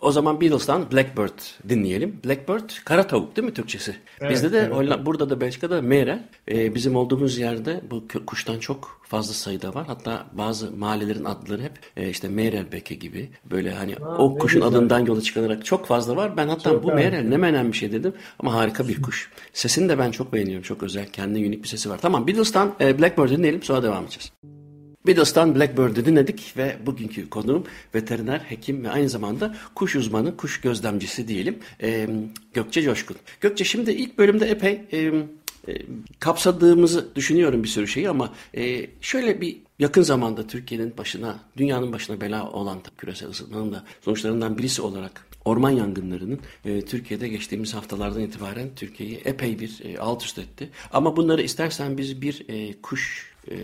Speaker 1: O zaman Beatles'tan Blackbird dinleyelim. Blackbird kara tavuk değil mi Türkçesi? Evet, Bizde de evet. burada da Belçika'da Meyrel. Ee, bizim olduğumuz yerde bu kuştan çok fazla sayıda var. Hatta bazı mahallelerin adları hep e, işte Meyrelbeke gibi böyle hani ha, o kuşun güzel. adından yola çıkılarak çok fazla var. Ben hatta çok bu Meyrel ne menen bir şey dedim ama harika bir kuş. Sesini de ben çok beğeniyorum. Çok özel, kendine unik bir sesi var. Tamam Beatles'tan e, Blackbird dinleyelim sonra devam edeceğiz. Beatles'tan Blackbird'ü dinledik ve bugünkü konuğum veteriner, hekim ve aynı zamanda kuş uzmanı, kuş gözlemcisi diyelim e, Gökçe Coşkun. Gökçe şimdi ilk bölümde epey e, e, kapsadığımızı düşünüyorum bir sürü şeyi ama e, şöyle bir yakın zamanda Türkiye'nin başına, dünyanın başına bela olan küresel ısınmanın da sonuçlarından birisi olarak orman yangınlarının e, Türkiye'de geçtiğimiz haftalardan itibaren Türkiye'yi epey bir e, alt üst etti. Ama bunları istersen biz bir e, kuş e,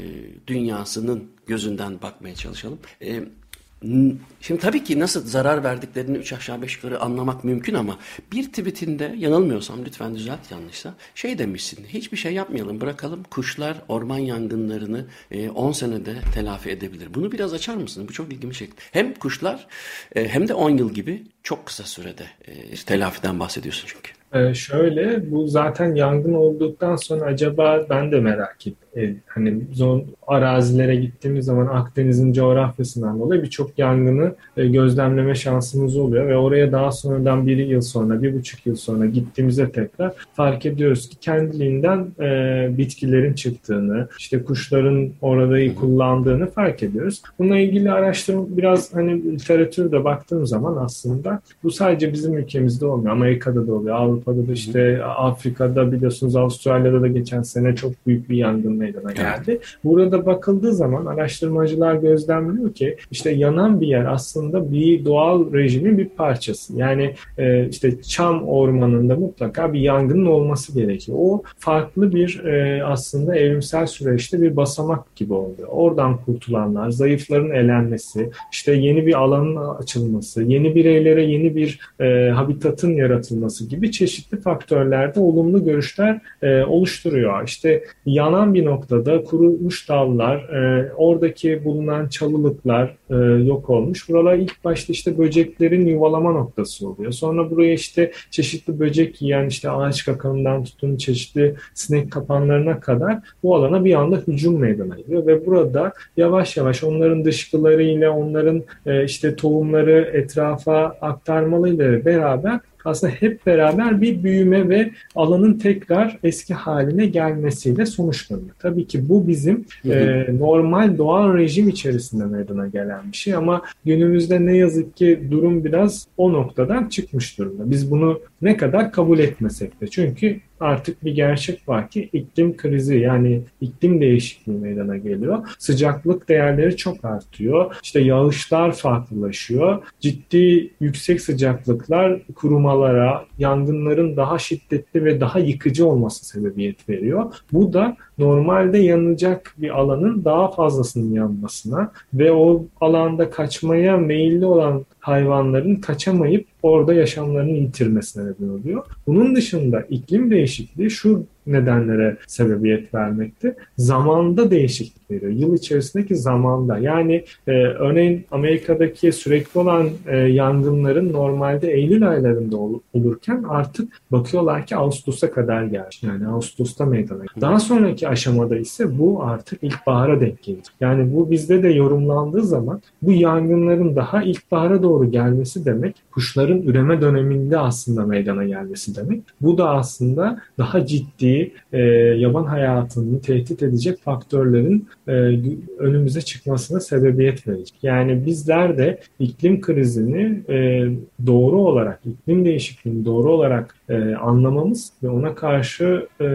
Speaker 1: dünyasının gözünden bakmaya çalışalım. E, Şimdi tabii ki nasıl zarar verdiklerini üç aşağı beş yukarı anlamak mümkün ama bir tweetinde yanılmıyorsam lütfen düzelt yanlışsa şey demişsin hiçbir şey yapmayalım bırakalım kuşlar orman yangınlarını 10 e, senede telafi edebilir. Bunu biraz açar mısın? Bu çok ilgimi çekti. Hem kuşlar e, hem de 10 yıl gibi çok kısa sürede e, telafiden bahsediyorsun çünkü.
Speaker 2: Ee, şöyle bu zaten yangın olduktan sonra acaba ben de merak ettim. Ee, hani zon arazilere gittiğimiz zaman Akdeniz'in coğrafyasından dolayı birçok yangını e, gözlemleme şansımız oluyor ve oraya daha sonradan bir yıl sonra, bir buçuk yıl sonra gittiğimizde tekrar fark ediyoruz ki kendiliğinden e, bitkilerin çıktığını, işte kuşların orada kullandığını fark ediyoruz. Bununla ilgili araştırma biraz hani literatürde baktığım zaman aslında bu sadece bizim ülkemizde olmuyor. Amerika'da da oluyor, Avrupa'da da işte Afrika'da biliyorsunuz Avustralya'da da geçen sene çok büyük bir yangın meydana geldi. Evet. Burada bakıldığı zaman araştırmacılar gözlemliyor ki işte yanan bir yer aslında bir doğal rejimin bir parçası. Yani e, işte çam ormanında mutlaka bir yangının olması gerekiyor. O farklı bir e, aslında evrimsel süreçte bir basamak gibi oluyor. Oradan kurtulanlar, zayıfların elenmesi, işte yeni bir alanın açılması, yeni bireylere yeni bir e, habitatın yaratılması gibi çeşitli faktörlerde olumlu görüşler e, oluşturuyor. İşte yanan bir noktada kurumuş dallar, e, oradaki bulunan çalılıklar e, yok olmuş. Buralar ilk başta işte böceklerin yuvalama noktası oluyor. Sonra buraya işte çeşitli böcek yiyen işte ağaç kakanından tutun çeşitli sinek kapanlarına kadar bu alana bir anda hücum meydana geliyor ve burada yavaş yavaş onların dışkılarıyla onların e, işte tohumları etrafa aktarmalıyla beraber aslında hep beraber bir büyüme ve alanın tekrar eski haline gelmesiyle sonuçlanıyor. Tabii ki bu bizim e, normal doğal rejim içerisinde meydana gelen bir şey ama günümüzde ne yazık ki durum biraz o noktadan çıkmış durumda. Biz bunu ne kadar kabul etmesek de çünkü artık bir gerçek var ki iklim krizi yani iklim değişikliği meydana geliyor. Sıcaklık değerleri çok artıyor. İşte yağışlar farklılaşıyor. Ciddi yüksek sıcaklıklar kurumalara, yangınların daha şiddetli ve daha yıkıcı olması sebebiyet veriyor. Bu da normalde yanacak bir alanın daha fazlasının yanmasına ve o alanda kaçmaya meyilli olan hayvanların kaçamayıp orada yaşamlarını yitirmesine neden oluyor. Bunun dışında iklim değişikliği şu nedenlere sebebiyet vermekte. Zamanda değişiklik veriyor. Yıl içerisindeki zamanda. Yani e, örneğin Amerika'daki sürekli olan e, yangınların normalde Eylül aylarında ol, olurken artık bakıyorlar ki Ağustos'a kadar gelmiş. Yani Ağustos'ta meydana. Daha sonraki aşamada ise bu artık ilkbahara denk gelir. Yani bu bizde de yorumlandığı zaman bu yangınların daha ilkbahara doğru gelmesi demek kuşların üreme döneminde aslında meydana gelmesi demek. Bu da aslında daha ciddi e, yaban hayatını tehdit edecek faktörlerin e, önümüze çıkmasına sebebiyet verecek. Yani bizler de iklim krizini e, doğru olarak, iklim değişikliğini doğru olarak e, anlamamız ve ona karşı e,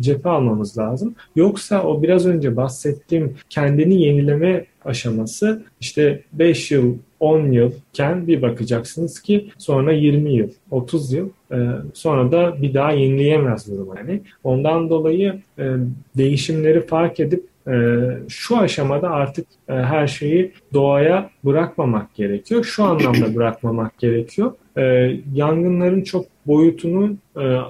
Speaker 2: cephe almamız lazım. Yoksa o biraz önce bahsettiğim kendini yenileme aşaması işte 5 yıl 10 yılken bir bakacaksınız ki sonra 20 yıl, 30 yıl e, sonra da bir daha yenileyemez durum. Yani ondan dolayı e, değişimleri fark edip e, şu aşamada artık her şeyi doğaya bırakmamak gerekiyor. Şu anlamda bırakmamak gerekiyor. Yangınların çok boyutunu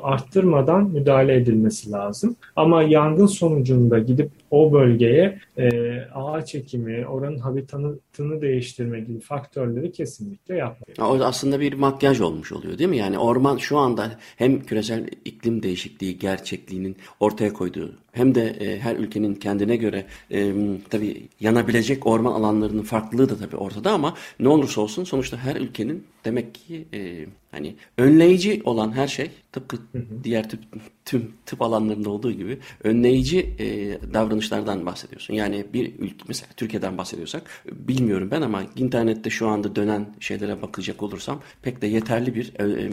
Speaker 2: arttırmadan müdahale edilmesi lazım. Ama yangın sonucunda gidip o bölgeye e, ağaç ekimi, oranın habitatını değiştirme gibi faktörleri kesinlikle yapmıyor.
Speaker 1: Aslında bir makyaj olmuş oluyor değil mi? Yani orman şu anda hem küresel iklim değişikliği gerçekliğinin ortaya koyduğu hem de e, her ülkenin kendine göre e, tabii yanabilecek orman alanlarının farklılığı da tabii ortada ama ne olursa olsun sonuçta her ülkenin demek ki e, hani önleyici olan her şey tıpkı hı hı. diğer tüp, tüm tıp alanlarında olduğu gibi önleyici e, davranışlardan bahsediyorsun. Yani bir ülke mesela Türkiye'den bahsediyorsak bilmiyorum ben ama internette şu anda dönen şeylere bakacak olursam pek de yeterli bir e,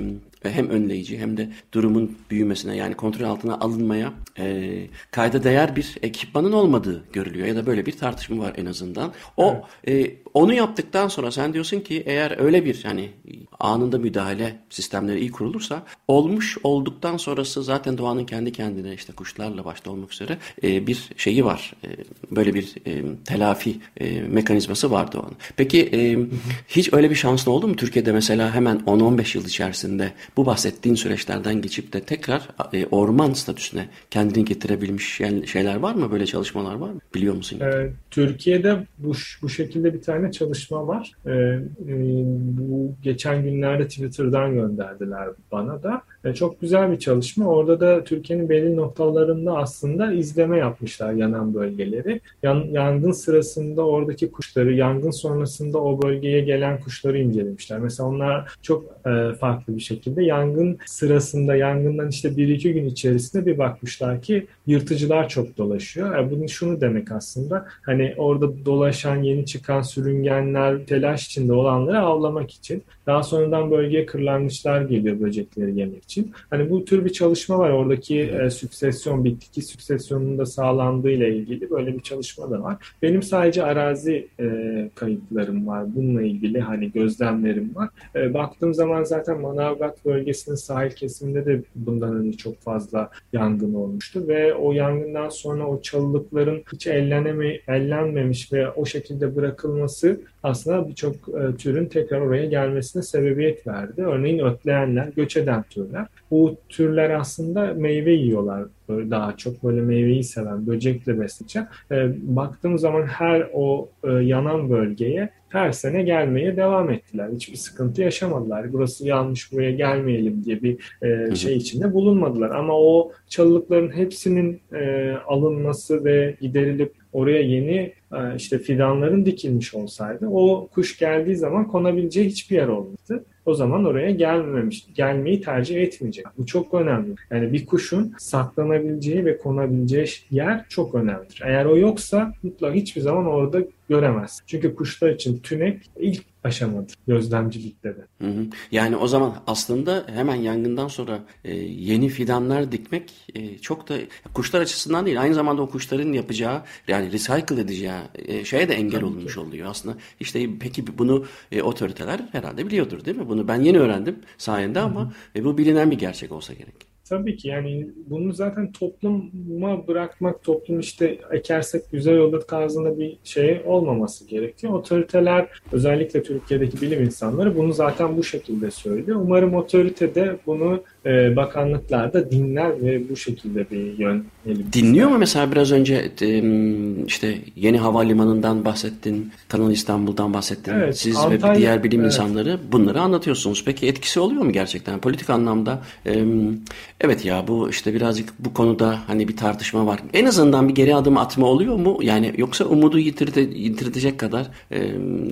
Speaker 1: hem önleyici hem de durumun büyümesine yani kontrol altına alınmaya e, kayda değer bir ekipmanın olmadığı görülüyor ya da böyle bir tartışma var en azından. O evet. e, onu yaptıktan sonra sen diyorsun ki eğer öyle bir hani anında müdahale sistemleri iyi kurulursa olmuş olduktan sonrası zaten doğanın kendi kendine işte kuşlarla başta olmak üzere e, bir şeyi var. E, böyle bir e, telafi e, mekanizması var doğanın. Peki e, hiç öyle bir şansın oldu mu Türkiye'de mesela hemen 10-15 yıl içerisinde bu bahsettiğin süreçlerden geçip de tekrar e, orman statüsüne kendini getirebilmiş şeyler var mı? Böyle çalışmalar var mı? Biliyor musun?
Speaker 2: Ee, Türkiye'de bu, bu şekilde bir tane çalışma var. Ee, e, bu geçen günlerde Twitter'dan gönderdiler bana da. E, çok güzel bir çalışma. Orada da Türkiye'nin belli noktalarında aslında izleme yapmışlar yanan bölgeleri. Yan, yangın sırasında oradaki kuşları, yangın sonrasında o bölgeye gelen kuşları incelemişler. Mesela onlar çok e, farklı bir şekilde yangın sırasında, yangından işte bir iki gün içerisinde bir bakmışlar ki yırtıcılar çok dolaşıyor. Yani bunun şunu demek aslında hani orada dolaşan yeni çıkan sürüngenler telaş içinde olanları avlamak için. Daha sonradan bölgeye kırlangıçlar geliyor böcekleri yemek için. Hani bu tür bir çalışma var. Oradaki e, süksesyon, bitki süksesyonunun da sağlandığı ile ilgili böyle bir çalışma da var. Benim sadece arazi e, kayıtlarım var. Bununla ilgili hani gözlemlerim var. E, baktığım zaman zaten Manavgat bölgesinin sahil kesiminde de bundan önce çok fazla yangın olmuştu ve o yangından sonra o çalılıkların hiç elleneme, ellenmemiş ve o şekilde bırakılması aslında birçok e, türün tekrar oraya gelmesine sebebiyet verdi. Örneğin ötleyenler, göç eden türler. Bu türler aslında meyve yiyorlar böyle daha çok böyle meyveyi seven, böcekle besleyecek. E, baktığım zaman her o e, yanan bölgeye her sene gelmeye devam ettiler. Hiçbir sıkıntı yaşamadılar. Burası yanlış buraya gelmeyelim diye bir e, şey içinde bulunmadılar. Ama o çalılıkların hepsinin e, alınması ve giderilip oraya yeni işte fidanların dikilmiş olsaydı o kuş geldiği zaman konabileceği hiçbir yer olmadı o zaman oraya gelmemiş, gelmeyi tercih etmeyecek. Bu çok önemli. Yani bir kuşun saklanabileceği ve konabileceği yer çok önemlidir. Eğer o yoksa mutlaka hiçbir zaman orada göremez. Çünkü kuşlar için tünek ilk aşamadır gözlemcilikte de.
Speaker 1: Hı hı. Yani o zaman aslında hemen yangından sonra e, yeni fidanlar dikmek e, çok da kuşlar açısından değil aynı zamanda o kuşların yapacağı yani recycle edeceği e, şeye de engel Tabii olmuş ki. oluyor aslında. İşte peki bunu e, otoriteler herhalde biliyordur değil mi? Bunu ben yeni öğrendim sayende ama e, bu bilinen bir gerçek olsa gerek.
Speaker 2: Tabii ki yani bunu zaten topluma bırakmak, toplum işte ekersek güzel olur tarzında bir şey olmaması gerekiyor. Otoriteler özellikle Türkiye'deki bilim insanları bunu zaten bu şekilde söylüyor. Umarım otorite de bunu e, bakanlıklar da dinler ve bu şekilde bir yön
Speaker 1: Dinliyor mu mesela biraz önce işte yeni havalimanından bahsettin, Kanal İstanbul'dan bahsettin. Evet, Siz Antalya, ve diğer bilim evet. insanları bunları anlatıyorsunuz. Peki etkisi oluyor mu gerçekten? Politik anlamda evet ya bu işte birazcık bu konuda hani bir tartışma var. En azından bir geri adım atma oluyor mu? Yani yoksa umudu yitirte, yitirtecek kadar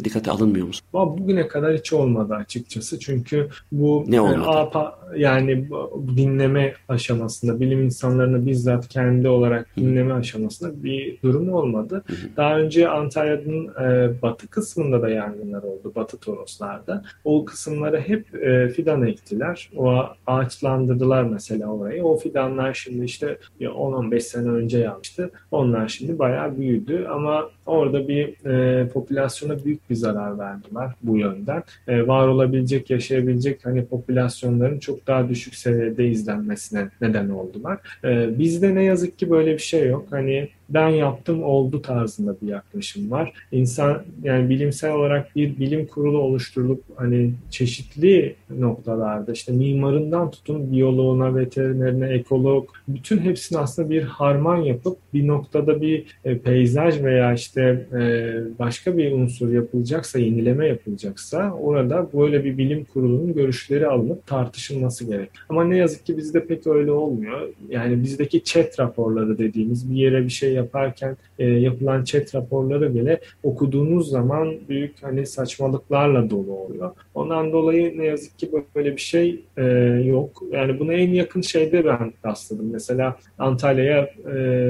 Speaker 1: dikkate alınmıyor musun?
Speaker 2: Bugüne kadar hiç olmadı açıkçası. Çünkü bu ne olmadı? APA, yani dinleme aşamasında bilim insanlarını bizzat kendi olarak dinleme aşamasında bir durum olmadı. Daha önce Antalya'nın e, batı kısmında da yangınlar oldu. Batı Toroslar'da. O kısımlara hep e, fidan ektiler. O ağaçlandırdılar mesela orayı. O fidanlar şimdi işte 10-15 sene önce yanmıştı. Onlar şimdi bayağı büyüdü ama orada bir e, popülasyona büyük bir zarar verdiler bu yönden. E, var olabilecek, yaşayabilecek hani popülasyonların çok daha düşük seviyede izlenmesine neden oldular. E, bizde ne yazık ki böyle bir şey yok. Hani ben yaptım oldu tarzında bir yaklaşım var. İnsan yani bilimsel olarak bir bilim kurulu oluşturulup hani çeşitli noktalarda işte mimarından tutun biyoloğuna, veterinerine, ekolog bütün hepsini aslında bir harman yapıp bir noktada bir e, peyzaj veya işte e, başka bir unsur yapılacaksa, yenileme yapılacaksa orada böyle bir bilim kurulunun görüşleri alınıp tartışılması gerek. Ama ne yazık ki bizde pek öyle olmuyor. Yani bizdeki chat raporları dediğimiz bir yere bir şey yaparken e, yapılan chat raporları bile okuduğunuz zaman büyük hani saçmalıklarla dolu oluyor. Ondan dolayı ne yazık ki böyle bir şey e, yok. Yani buna en yakın şeyde ben rastladım. Mesela Antalya'ya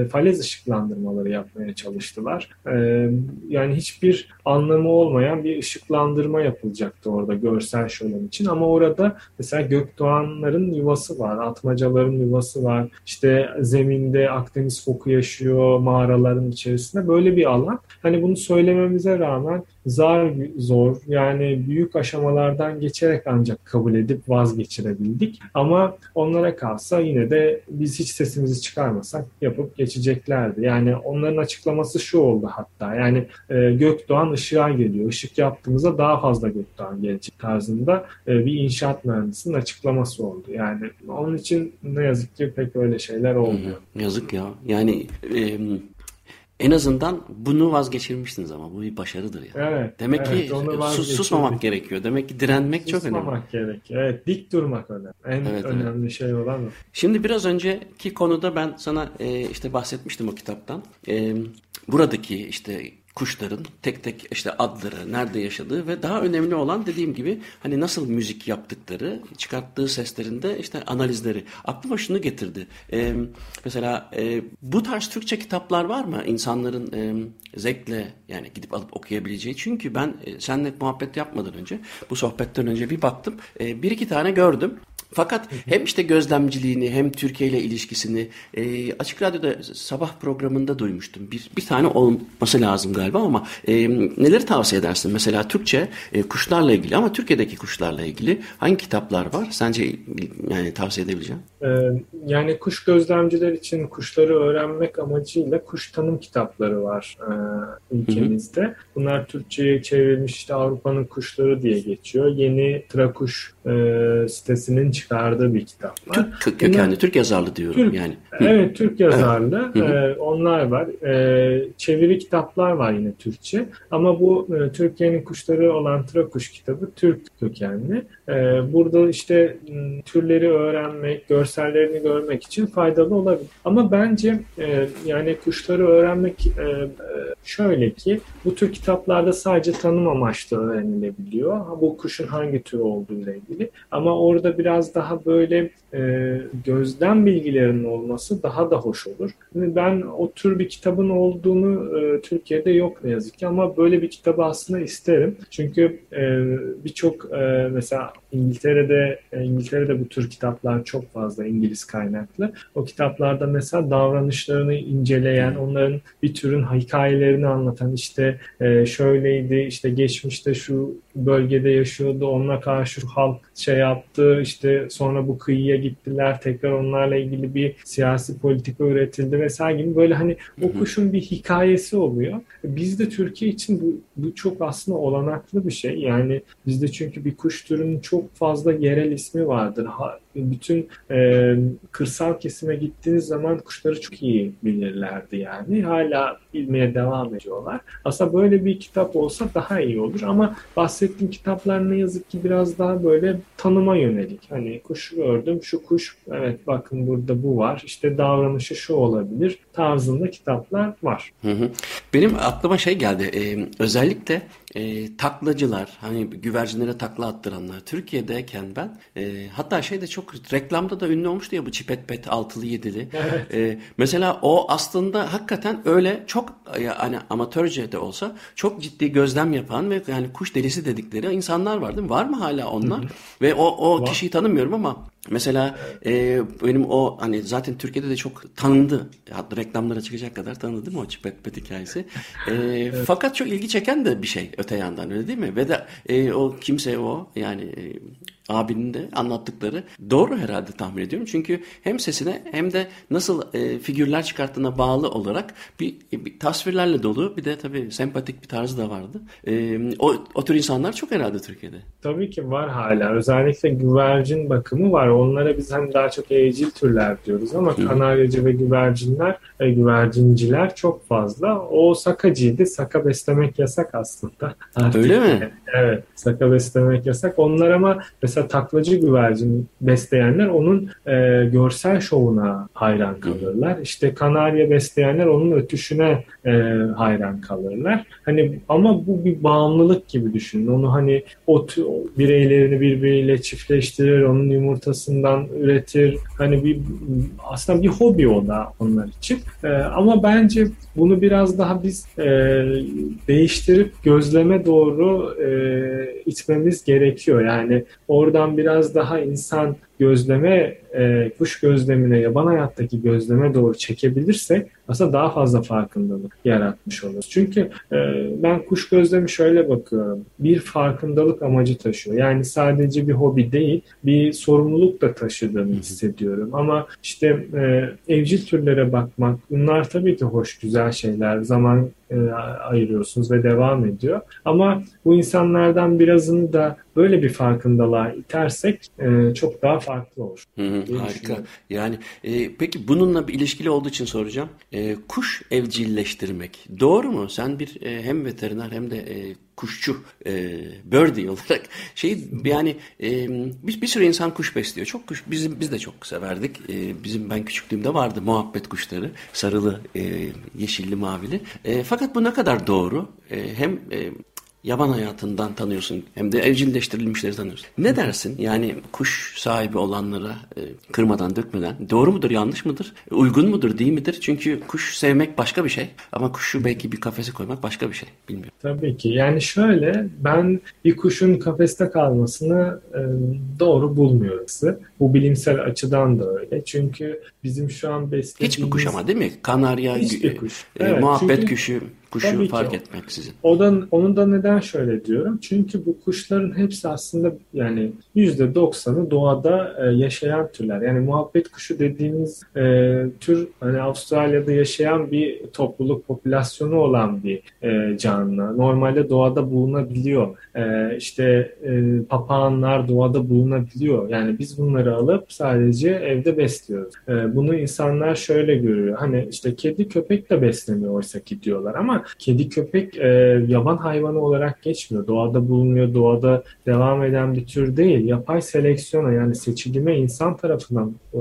Speaker 2: falez ışıklandırmaları yapmaya çalıştılar. E, yani hiçbir anlamı olmayan bir ışıklandırma yapılacaktı orada görsel şölen için ama orada mesela gökdoğanların yuvası var, atmacaların yuvası var. İşte zeminde Akdeniz foku yaşıyor, mağaraların içerisinde böyle bir alan. Hani bunu söylememize rağmen zar zor yani büyük aşamalardan geçerek ancak kabul edip vazgeçirebildik. Ama onlara kalsa yine de biz hiç sesimizi çıkarmasak yapıp geçeceklerdi. Yani onların açıklaması şu oldu hatta yani e, Gökdoğan ışığa geliyor. Işık yaptığımızda daha fazla Gökdoğan gelecek tarzında e, bir inşaat mühendisinin açıklaması oldu. Yani onun için ne yazık ki pek öyle şeyler olmuyor.
Speaker 1: Yazık ya. Yani e, en azından bunu vazgeçirmişsiniz ama bu bir başarıdır ya.
Speaker 2: Evet.
Speaker 1: Demek
Speaker 2: evet,
Speaker 1: ki sus, susmamak gerekiyor. Demek ki direnmek susmamak çok önemli.
Speaker 2: Susmamak gerekiyor. Evet, dik durmak önemli. En evet, önemli evet. şey olan o.
Speaker 1: Şimdi biraz önceki konuda ben sana e, işte bahsetmiştim o kitaptan. E, buradaki işte kuşların tek tek işte adları, nerede yaşadığı ve daha önemli olan dediğim gibi hani nasıl müzik yaptıkları, çıkarttığı seslerinde işte analizleri. Aklıma şunu getirdi. Ee, mesela e, bu tarz Türkçe kitaplar var mı insanların e, zevkle yani gidip alıp okuyabileceği? Çünkü ben e, seninle muhabbet yapmadan önce, bu sohbetten önce bir baktım. E, bir iki tane gördüm. Fakat hem işte gözlemciliğini hem Türkiye ile ilişkisini e, Açık Radyo'da sabah programında duymuştum. Bir, bir tane olması lazım galiba ama e, neleri tavsiye edersin? Mesela Türkçe e, kuşlarla ilgili ama Türkiye'deki kuşlarla ilgili hangi kitaplar var? Sence yani tavsiye edebileceğim?
Speaker 2: Ee, yani kuş gözlemciler için kuşları öğrenmek amacıyla kuş tanım kitapları var e, ülkemizde. Hı hı. Bunlar Türkçe'ye çevrilmiş işte Avrupa'nın kuşları diye geçiyor. Yeni Trakuş e, sitesinin çıkardığı bir kitap var.
Speaker 1: Türk kökenli, Bunlar, Türk yazarlı diyorum
Speaker 2: Türk,
Speaker 1: yani.
Speaker 2: Evet, Türk yazarlı. Ee, onlar var. Ee, çeviri kitaplar var yine Türkçe. Ama bu e, Türkiye'nin kuşları olan Trakuş kitabı Türk kökenli. Ee, burada işte türleri öğrenmek, görsellerini görmek için faydalı olabilir. Ama bence e, yani kuşları öğrenmek e, e şöyle ki bu tür kitaplarda sadece tanım amaçlı öğrenilebiliyor. Bu kuşun hangi tür olduğu ile ilgili. Ama orada biraz daha böyle e, gözlem bilgilerinin olması daha da hoş olur. Ben o tür bir kitabın olduğunu e, Türkiye'de yok ne yazık ki ama böyle bir kitabı aslında isterim. Çünkü e, birçok e, mesela İngiltere'de İngiltere'de bu tür kitaplar çok fazla İngiliz kaynaklı. O kitaplarda mesela davranışlarını inceleyen, onların bir türün hikayelerini anlatan işte şöyleydi, işte geçmişte şu bölgede yaşıyordu, onunla karşı halk şey yaptı, işte sonra bu kıyıya gittiler, tekrar onlarla ilgili bir siyasi politika üretildi vesaire gibi böyle hani o kuşun bir hikayesi oluyor. Bizde Türkiye için bu, bu çok aslında olanaklı bir şey. Yani bizde çünkü bir kuş türünün çok fazla yerel ismi vardır. Ha, bütün e, kırsal kesime gittiğiniz zaman kuşları çok iyi bilirlerdi yani. Hala bilmeye devam ediyorlar. Aslında böyle bir kitap olsa daha iyi olur ama bahsettiğim kitaplar ne yazık ki biraz daha böyle tanıma yönelik. Hani kuş gördüm, şu kuş evet bakın burada bu var. İşte davranışı şu olabilir tarzında kitaplar var.
Speaker 1: Hı hı. Benim aklıma şey geldi. Ee, özellikle e, taklacılar, hani güvercinlere takla attıranlar. Türkiye'deyken ben e, hatta şey de çok reklamda da ünlü olmuştu ya bu çipet pet altılı yedili. Evet. E, mesela o aslında hakikaten öyle çok yani amatörce de olsa çok ciddi gözlem yapan ve yani kuş delisi dedikleri insanlar var değil mi? Var mı hala onlar? Hı hı. Ve o o var. kişiyi tanımıyorum ama Mesela e, benim o hani zaten Türkiye'de de çok tanındı. Hatta reklamlara çıkacak kadar tanındı değil mi o Çipet Pet hikayesi. E, evet. Fakat çok ilgi çeken de bir şey öte yandan öyle değil mi? Ve de e, o kimse o yani e, abinin de anlattıkları doğru herhalde tahmin ediyorum. Çünkü hem sesine hem de nasıl e, figürler çıkarttığına bağlı olarak bir, bir tasvirlerle dolu bir de tabii sempatik bir tarzı da vardı. E, o, o tür insanlar çok herhalde Türkiye'de.
Speaker 2: Tabii ki var hala. Özellikle güvercin bakımı var. Onlara biz hani daha çok evcil türler diyoruz ama Hı. kanaryacı ve güvercinler ve güvercinciler çok fazla. O sakacıydı. Saka beslemek yasak aslında.
Speaker 1: Artık, Öyle mi?
Speaker 2: Evet. Saka beslemek yasak. Onlar ama mesela mesela taklacı güvercin besleyenler onun e, görsel şovuna hayran kalırlar. İşte kanarya besleyenler onun ötüşüne e, hayran kalırlar. Hani ama bu bir bağımlılık gibi düşünün. Onu hani o bireylerini birbiriyle çiftleştirir, onun yumurtasından üretir. Hani bir aslında bir hobi o da onlar için. E, ama bence bunu biraz daha biz e, değiştirip gözleme doğru e, itmemiz gerekiyor. Yani oradan biraz daha insan gözleme, e, kuş gözlemine, yaban hayattaki gözleme doğru çekebilirsek aslında daha fazla farkındalık yaratmış oluruz. Çünkü e, ben kuş gözlemi şöyle bakıyorum. Bir farkındalık amacı taşıyor. Yani sadece bir hobi değil, bir sorumluluk da taşıdığını hissediyorum. Ama işte e, evcil türlere bakmak, bunlar tabii ki hoş, güzel şeyler. Zaman e, ayırıyorsunuz ve devam ediyor. Ama bu insanlardan birazını da böyle bir farkındalığa itersek e, çok daha farklı olur.
Speaker 1: Hı hı, harika. Yani e, peki bununla bir ilişkili olduğu için soracağım. E, kuş evcilleştirmek doğru mu? Sen bir e, hem veteriner hem de e, kuşçu, e, birdie olarak şey yani e, bir, bir sürü insan kuş besliyor. Çok kuş bizim biz de çok severdik. E, bizim ben küçüklüğümde vardı muhabbet kuşları, sarılı, e, yeşilli, mavili. E, fakat bu ne kadar doğru? E, hem e, yaban hayatından tanıyorsun hem de evcilleştirilmişleri tanıyorsun. Ne dersin? Yani kuş sahibi olanlara e, kırmadan dökmeden doğru mudur yanlış mıdır? Uygun mudur değil midir? Çünkü kuş sevmek başka bir şey ama kuşu belki bir kafese koymak başka bir şey. Bilmiyorum.
Speaker 2: Tabii ki. Yani şöyle ben bir kuşun kafeste kalmasını e, doğru bulmuyorum. Bu bilimsel açıdan da öyle. Çünkü bizim şu an beslediğimiz...
Speaker 1: Hiçbir kuş ama değil mi? Kanarya,
Speaker 2: Hiçbir kuş.
Speaker 1: E,
Speaker 2: Evet,
Speaker 1: muhabbet
Speaker 2: çünkü-
Speaker 1: kuşu, kuşu
Speaker 2: Tabii ki
Speaker 1: fark
Speaker 2: o.
Speaker 1: etmeksizin.
Speaker 2: O da, onu da neden şöyle diyorum? Çünkü bu kuşların hepsi aslında yani %90'ı doğada e, yaşayan türler. Yani muhabbet kuşu dediğimiz e, tür hani Avustralya'da yaşayan bir topluluk popülasyonu olan bir e, canlı. Normalde doğada bulunabiliyor. E, işte e, papağanlar doğada bulunabiliyor. Yani biz bunları alıp sadece evde besliyoruz. E, bunu insanlar şöyle görüyor. Hani işte kedi köpek de besleniyor oysa ki diyorlar ama kedi köpek e, yaban hayvanı olarak geçmiyor. Doğada bulunuyor, doğada devam eden bir tür değil. Yapay seleksiyona yani seçilime insan tarafından e,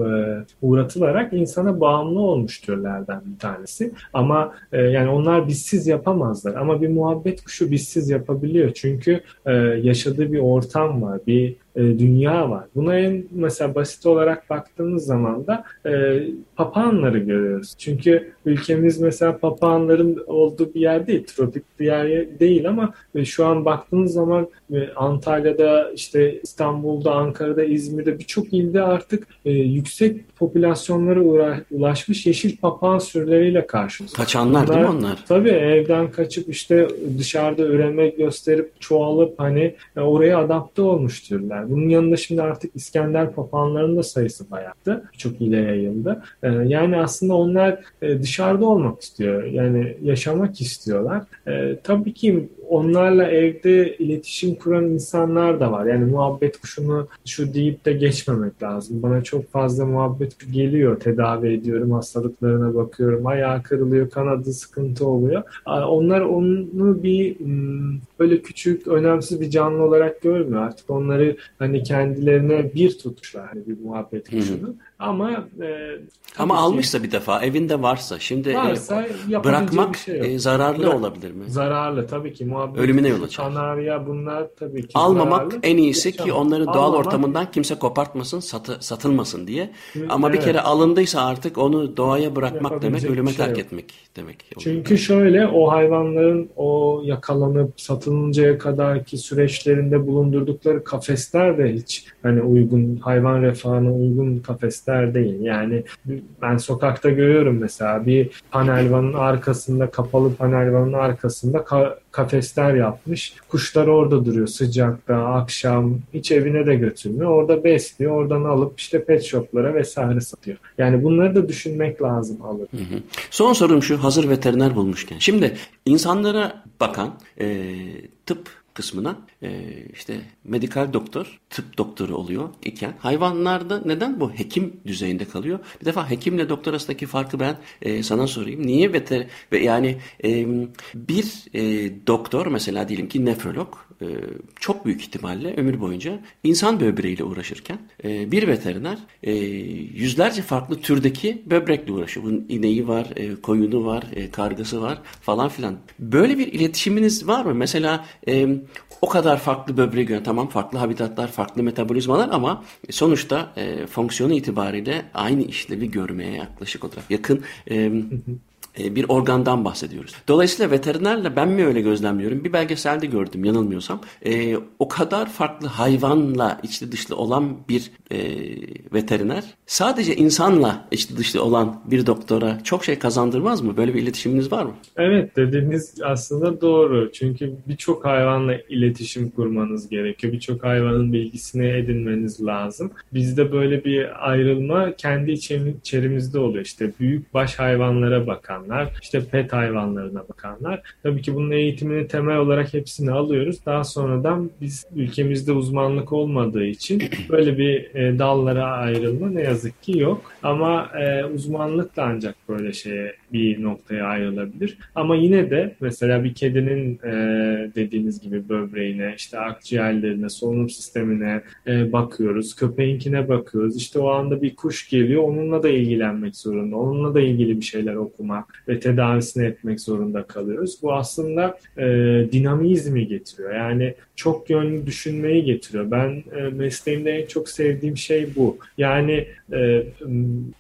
Speaker 2: uğratılarak insana bağımlı olmuş türlerden bir tanesi. Ama e, yani onlar bizsiz yapamazlar. Ama bir muhabbet kuşu bizsiz yapabiliyor. Çünkü e, yaşadığı bir ortam var, bir e, dünya var. Buna en mesela basit olarak baktığımız zaman da e, papağanları görüyoruz. Çünkü ülkemiz mesela papağanların olduğu bir yer değil, tropik bir yer değil ama e, şu an baktığınız zaman e, Antalya'da, işte İstanbul'da, Ankara'da, İzmir'de birçok ilde artık e, yüksek popülasyonlara uğra- ulaşmış yeşil papağan sürüleriyle karşımızda.
Speaker 1: Kaçanlar değil mi onlar?
Speaker 2: Tabii evden kaçıp işte dışarıda üreme gösterip çoğalıp hani e, oraya adapte olmuş türler. Bunun yanında şimdi artık İskender papağanlarının da sayısı bayağı çok ile yayıldı. E, Yani aslında onlar e, dışarıda olmak istiyor. Yani yaşamak istiyorlar. E, Tabii ki onlarla evde iletişim kuran insanlar da var. Yani muhabbet kuşunu şu deyip de geçmemek lazım. Bana çok fazla muhabbet geliyor. Tedavi ediyorum, hastalıklarına bakıyorum. Ayağı kırılıyor, kanadı sıkıntı oluyor. Onlar onu bir hmm, böyle küçük, önemsiz bir canlı olarak görmüyor. Artık onları hani kendilerine bir tutmuşlar hani bir muhabbet
Speaker 1: hı.
Speaker 2: Ama e,
Speaker 1: Ama
Speaker 2: ki
Speaker 1: almışsa bir defa evinde varsa şimdi e,
Speaker 2: varsa yapabileceği
Speaker 1: bırakmak
Speaker 2: bir şey yok.
Speaker 1: e, zararlı
Speaker 2: Bırak-
Speaker 1: olabilir mi?
Speaker 2: Zararlı tabii ki muhabbet
Speaker 1: Ölümüne yol açar.
Speaker 2: Kanarya bunlar tabii ki
Speaker 1: Almamak
Speaker 2: zararlı.
Speaker 1: en iyisi ki
Speaker 2: Yaşam-
Speaker 1: onları doğal
Speaker 2: Almamak-
Speaker 1: ortamından kimse kopartmasın, satı, satılmasın diye. Ama bir
Speaker 2: evet.
Speaker 1: kere alındıysa artık onu doğaya bırakmak demek, ölüme
Speaker 2: bir şey
Speaker 1: terk
Speaker 2: yok.
Speaker 1: etmek demek. oluyor.
Speaker 2: Çünkü şöyle o hayvanların o yakalanıp satılıncaya kadarki süreçlerinde bulundurdukları kafesler de hiç hani uygun hayvan refahına uygun kafesler değil. Yani ben sokakta görüyorum mesela bir panelvanın arkasında kapalı panelvanın arkasında ka- kafesler yapmış. Kuşlar orada duruyor sıcakta akşam hiç evine de götürmüyor. Orada besliyor. Oradan alıp işte pet shoplara vesaire satıyor. Yani bunları da düşünmek lazım alır.
Speaker 1: Hı hı. Son sorum şu hazır veteriner bulmuşken. Şimdi insanlara bakan e, tıp kısmına e, işte medikal doktor, tıp doktoru oluyor iken hayvanlarda neden bu hekim düzeyinde kalıyor? Bir defa hekimle doktor arasındaki farkı ben e, sana sorayım. Niye veter ve yani e, bir e, doktor mesela diyelim ki nefrolog e, çok büyük ihtimalle ömür boyunca insan böbreğiyle uğraşırken e, bir veteriner e, yüzlerce farklı türdeki böbrekle uğraşıyor. Bunun ineği var, e, koyunu var, e, kargası var falan filan. Böyle bir iletişiminiz var mı? Mesela e, o kadar farklı böbreği gören tamam farklı habitatlar, farklı metabolizmalar ama sonuçta e, fonksiyonu itibariyle aynı işlevi görmeye yaklaşık olarak yakın. E, bir organdan bahsediyoruz. Dolayısıyla veterinerle ben mi öyle gözlemliyorum? Bir belgeselde gördüm yanılmıyorsam. E, o kadar farklı hayvanla içli dışlı olan bir e, veteriner sadece insanla içli dışlı olan bir doktora çok şey kazandırmaz mı? Böyle bir iletişiminiz var mı?
Speaker 2: Evet dediğiniz aslında doğru. Çünkü birçok hayvanla iletişim kurmanız gerekiyor. Birçok hayvanın bilgisini edinmeniz lazım. Bizde böyle bir ayrılma kendi içerimizde oluyor. İşte büyük baş hayvanlara bakanlar, işte pet hayvanlarına bakanlar. Tabii ki bunun eğitimini temel olarak hepsini alıyoruz. Daha sonradan biz ülkemizde uzmanlık olmadığı için böyle bir e, dallara ayrılma ne yazık ki yok. Ama e, uzmanlık da ancak böyle şeye bir noktaya ayrılabilir. Ama yine de mesela bir kedinin e, dediğiniz gibi böbreğine, işte akciğerlerine, solunum sistemine e, bakıyoruz. Köpeğinkine bakıyoruz. İşte o anda bir kuş geliyor. Onunla da ilgilenmek zorunda. Onunla da ilgili bir şeyler okumak ve tedavisini etmek zorunda kalıyoruz. Bu aslında e, dinamizmi getiriyor. Yani çok yönlü düşünmeyi getiriyor. Ben e, mesleğimde en çok sevdiğim şey bu. Yani e,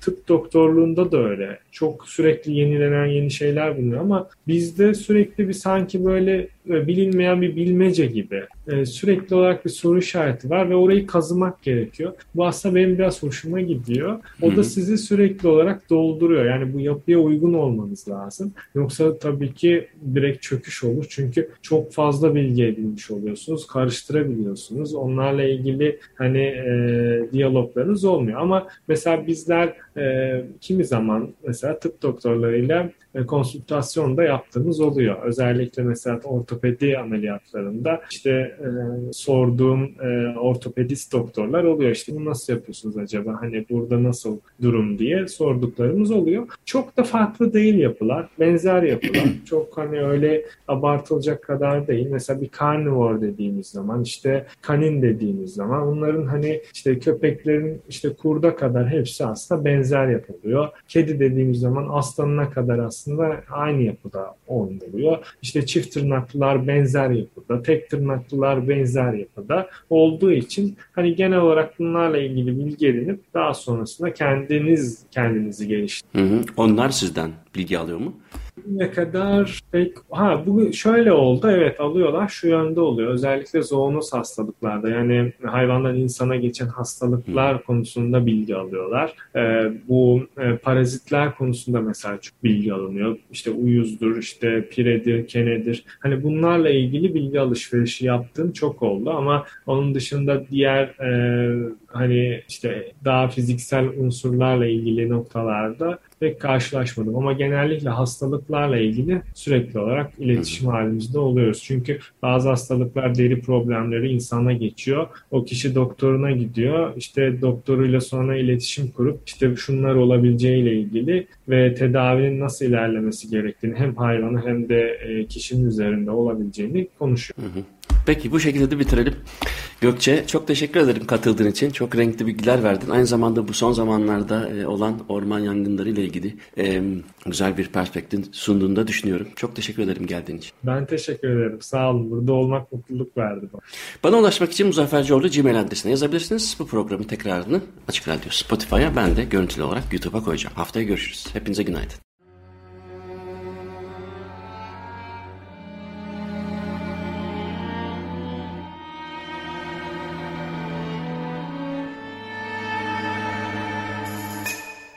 Speaker 2: tıp doktorluğunda da öyle. Çok sürekli yenilenen yeni şeyler bulunuyor ama bizde sürekli bir sanki böyle bilinmeyen bir bilmece gibi e, sürekli olarak bir soru işareti var ve orayı kazımak gerekiyor. Bu aslında benim biraz hoşuma gidiyor. O da sizi sürekli olarak dolduruyor. Yani bu yapıya uygun olmanız lazım. Yoksa tabii ki direkt çöküş olur. Çünkü çok fazla bilgi edinmiş oluyorsunuz. Karıştırabiliyorsunuz. Onlarla ilgili hani e, diyaloglarınız olmuyor. Ama mesela bizler e, kimi zaman mesela tıp doktorlarıyla e, konsültasyon da yaptığımız oluyor. Özellikle mesela ortopedi ameliyatlarında işte e, sorduğum e, ortopedist doktorlar oluyor. İşte bunu nasıl yapıyorsunuz acaba? Hani burada nasıl durum diye sorduklarımız oluyor. Çok da farklı değil yapılar. Benzer yapılar. Çok hani öyle abartılacak kadar değil. Mesela bir carnivore dediğimiz zaman işte kanin dediğimiz zaman onların hani işte köpeklerin işte kurda kadar hepsi aslında benzer yapılıyor. Kedi dediğimiz zaman aslanına kadar aslında aynı yapıda oluyor. İşte çift tırnaklılar benzer yapıda, tek tırnaklılar benzer yapıda olduğu için hani genel olarak bunlarla ilgili bilgi edinip daha sonrasında kendiniz kendinizi geliştirin.
Speaker 1: Onlar sizden bilgi alıyor mu?
Speaker 2: Ne kadar pek ha bu şöyle oldu evet alıyorlar şu yönde oluyor. Özellikle zoonoz hastalıklarda yani hayvandan insana geçen hastalıklar hmm. konusunda bilgi alıyorlar. Ee, bu e, parazitler konusunda mesela çok bilgi alınıyor. İşte uyuzdur işte piredir kenedir. Hani bunlarla ilgili bilgi alışverişi yaptığım çok oldu ama onun dışında diğer e, hani işte daha fiziksel unsurlarla ilgili noktalarda pek karşılaşmadım. Ama genellikle hastalıklarla ilgili sürekli olarak iletişim halimizde oluyoruz. Çünkü bazı hastalıklar deri problemleri insana geçiyor. O kişi doktoruna gidiyor. İşte doktoruyla sonra iletişim kurup işte şunlar olabileceğiyle ilgili ve tedavinin nasıl ilerlemesi gerektiğini hem hayvanı hem de e, kişinin üzerinde olabileceğini konuşuyor. Hı hı.
Speaker 1: Peki bu şekilde de bitirelim. Gökçe çok teşekkür ederim katıldığın için. Çok renkli bilgiler verdin. Aynı zamanda bu son zamanlarda e, olan orman yangınları ile ilgili e, güzel bir perspektif sunduğunu da düşünüyorum. Çok teşekkür ederim geldiğin için.
Speaker 2: Ben teşekkür ederim. Sağ olun. Burada olmak mutluluk verdi bana.
Speaker 1: Bana ulaşmak için Muzaffer Coğlu Gmail adresine yazabilirsiniz. Bu programın tekrarını Açık Radyo Spotify'a ben de görüntülü olarak YouTube'a koyacağım. Haftaya görüşürüz. Hepinize günaydın.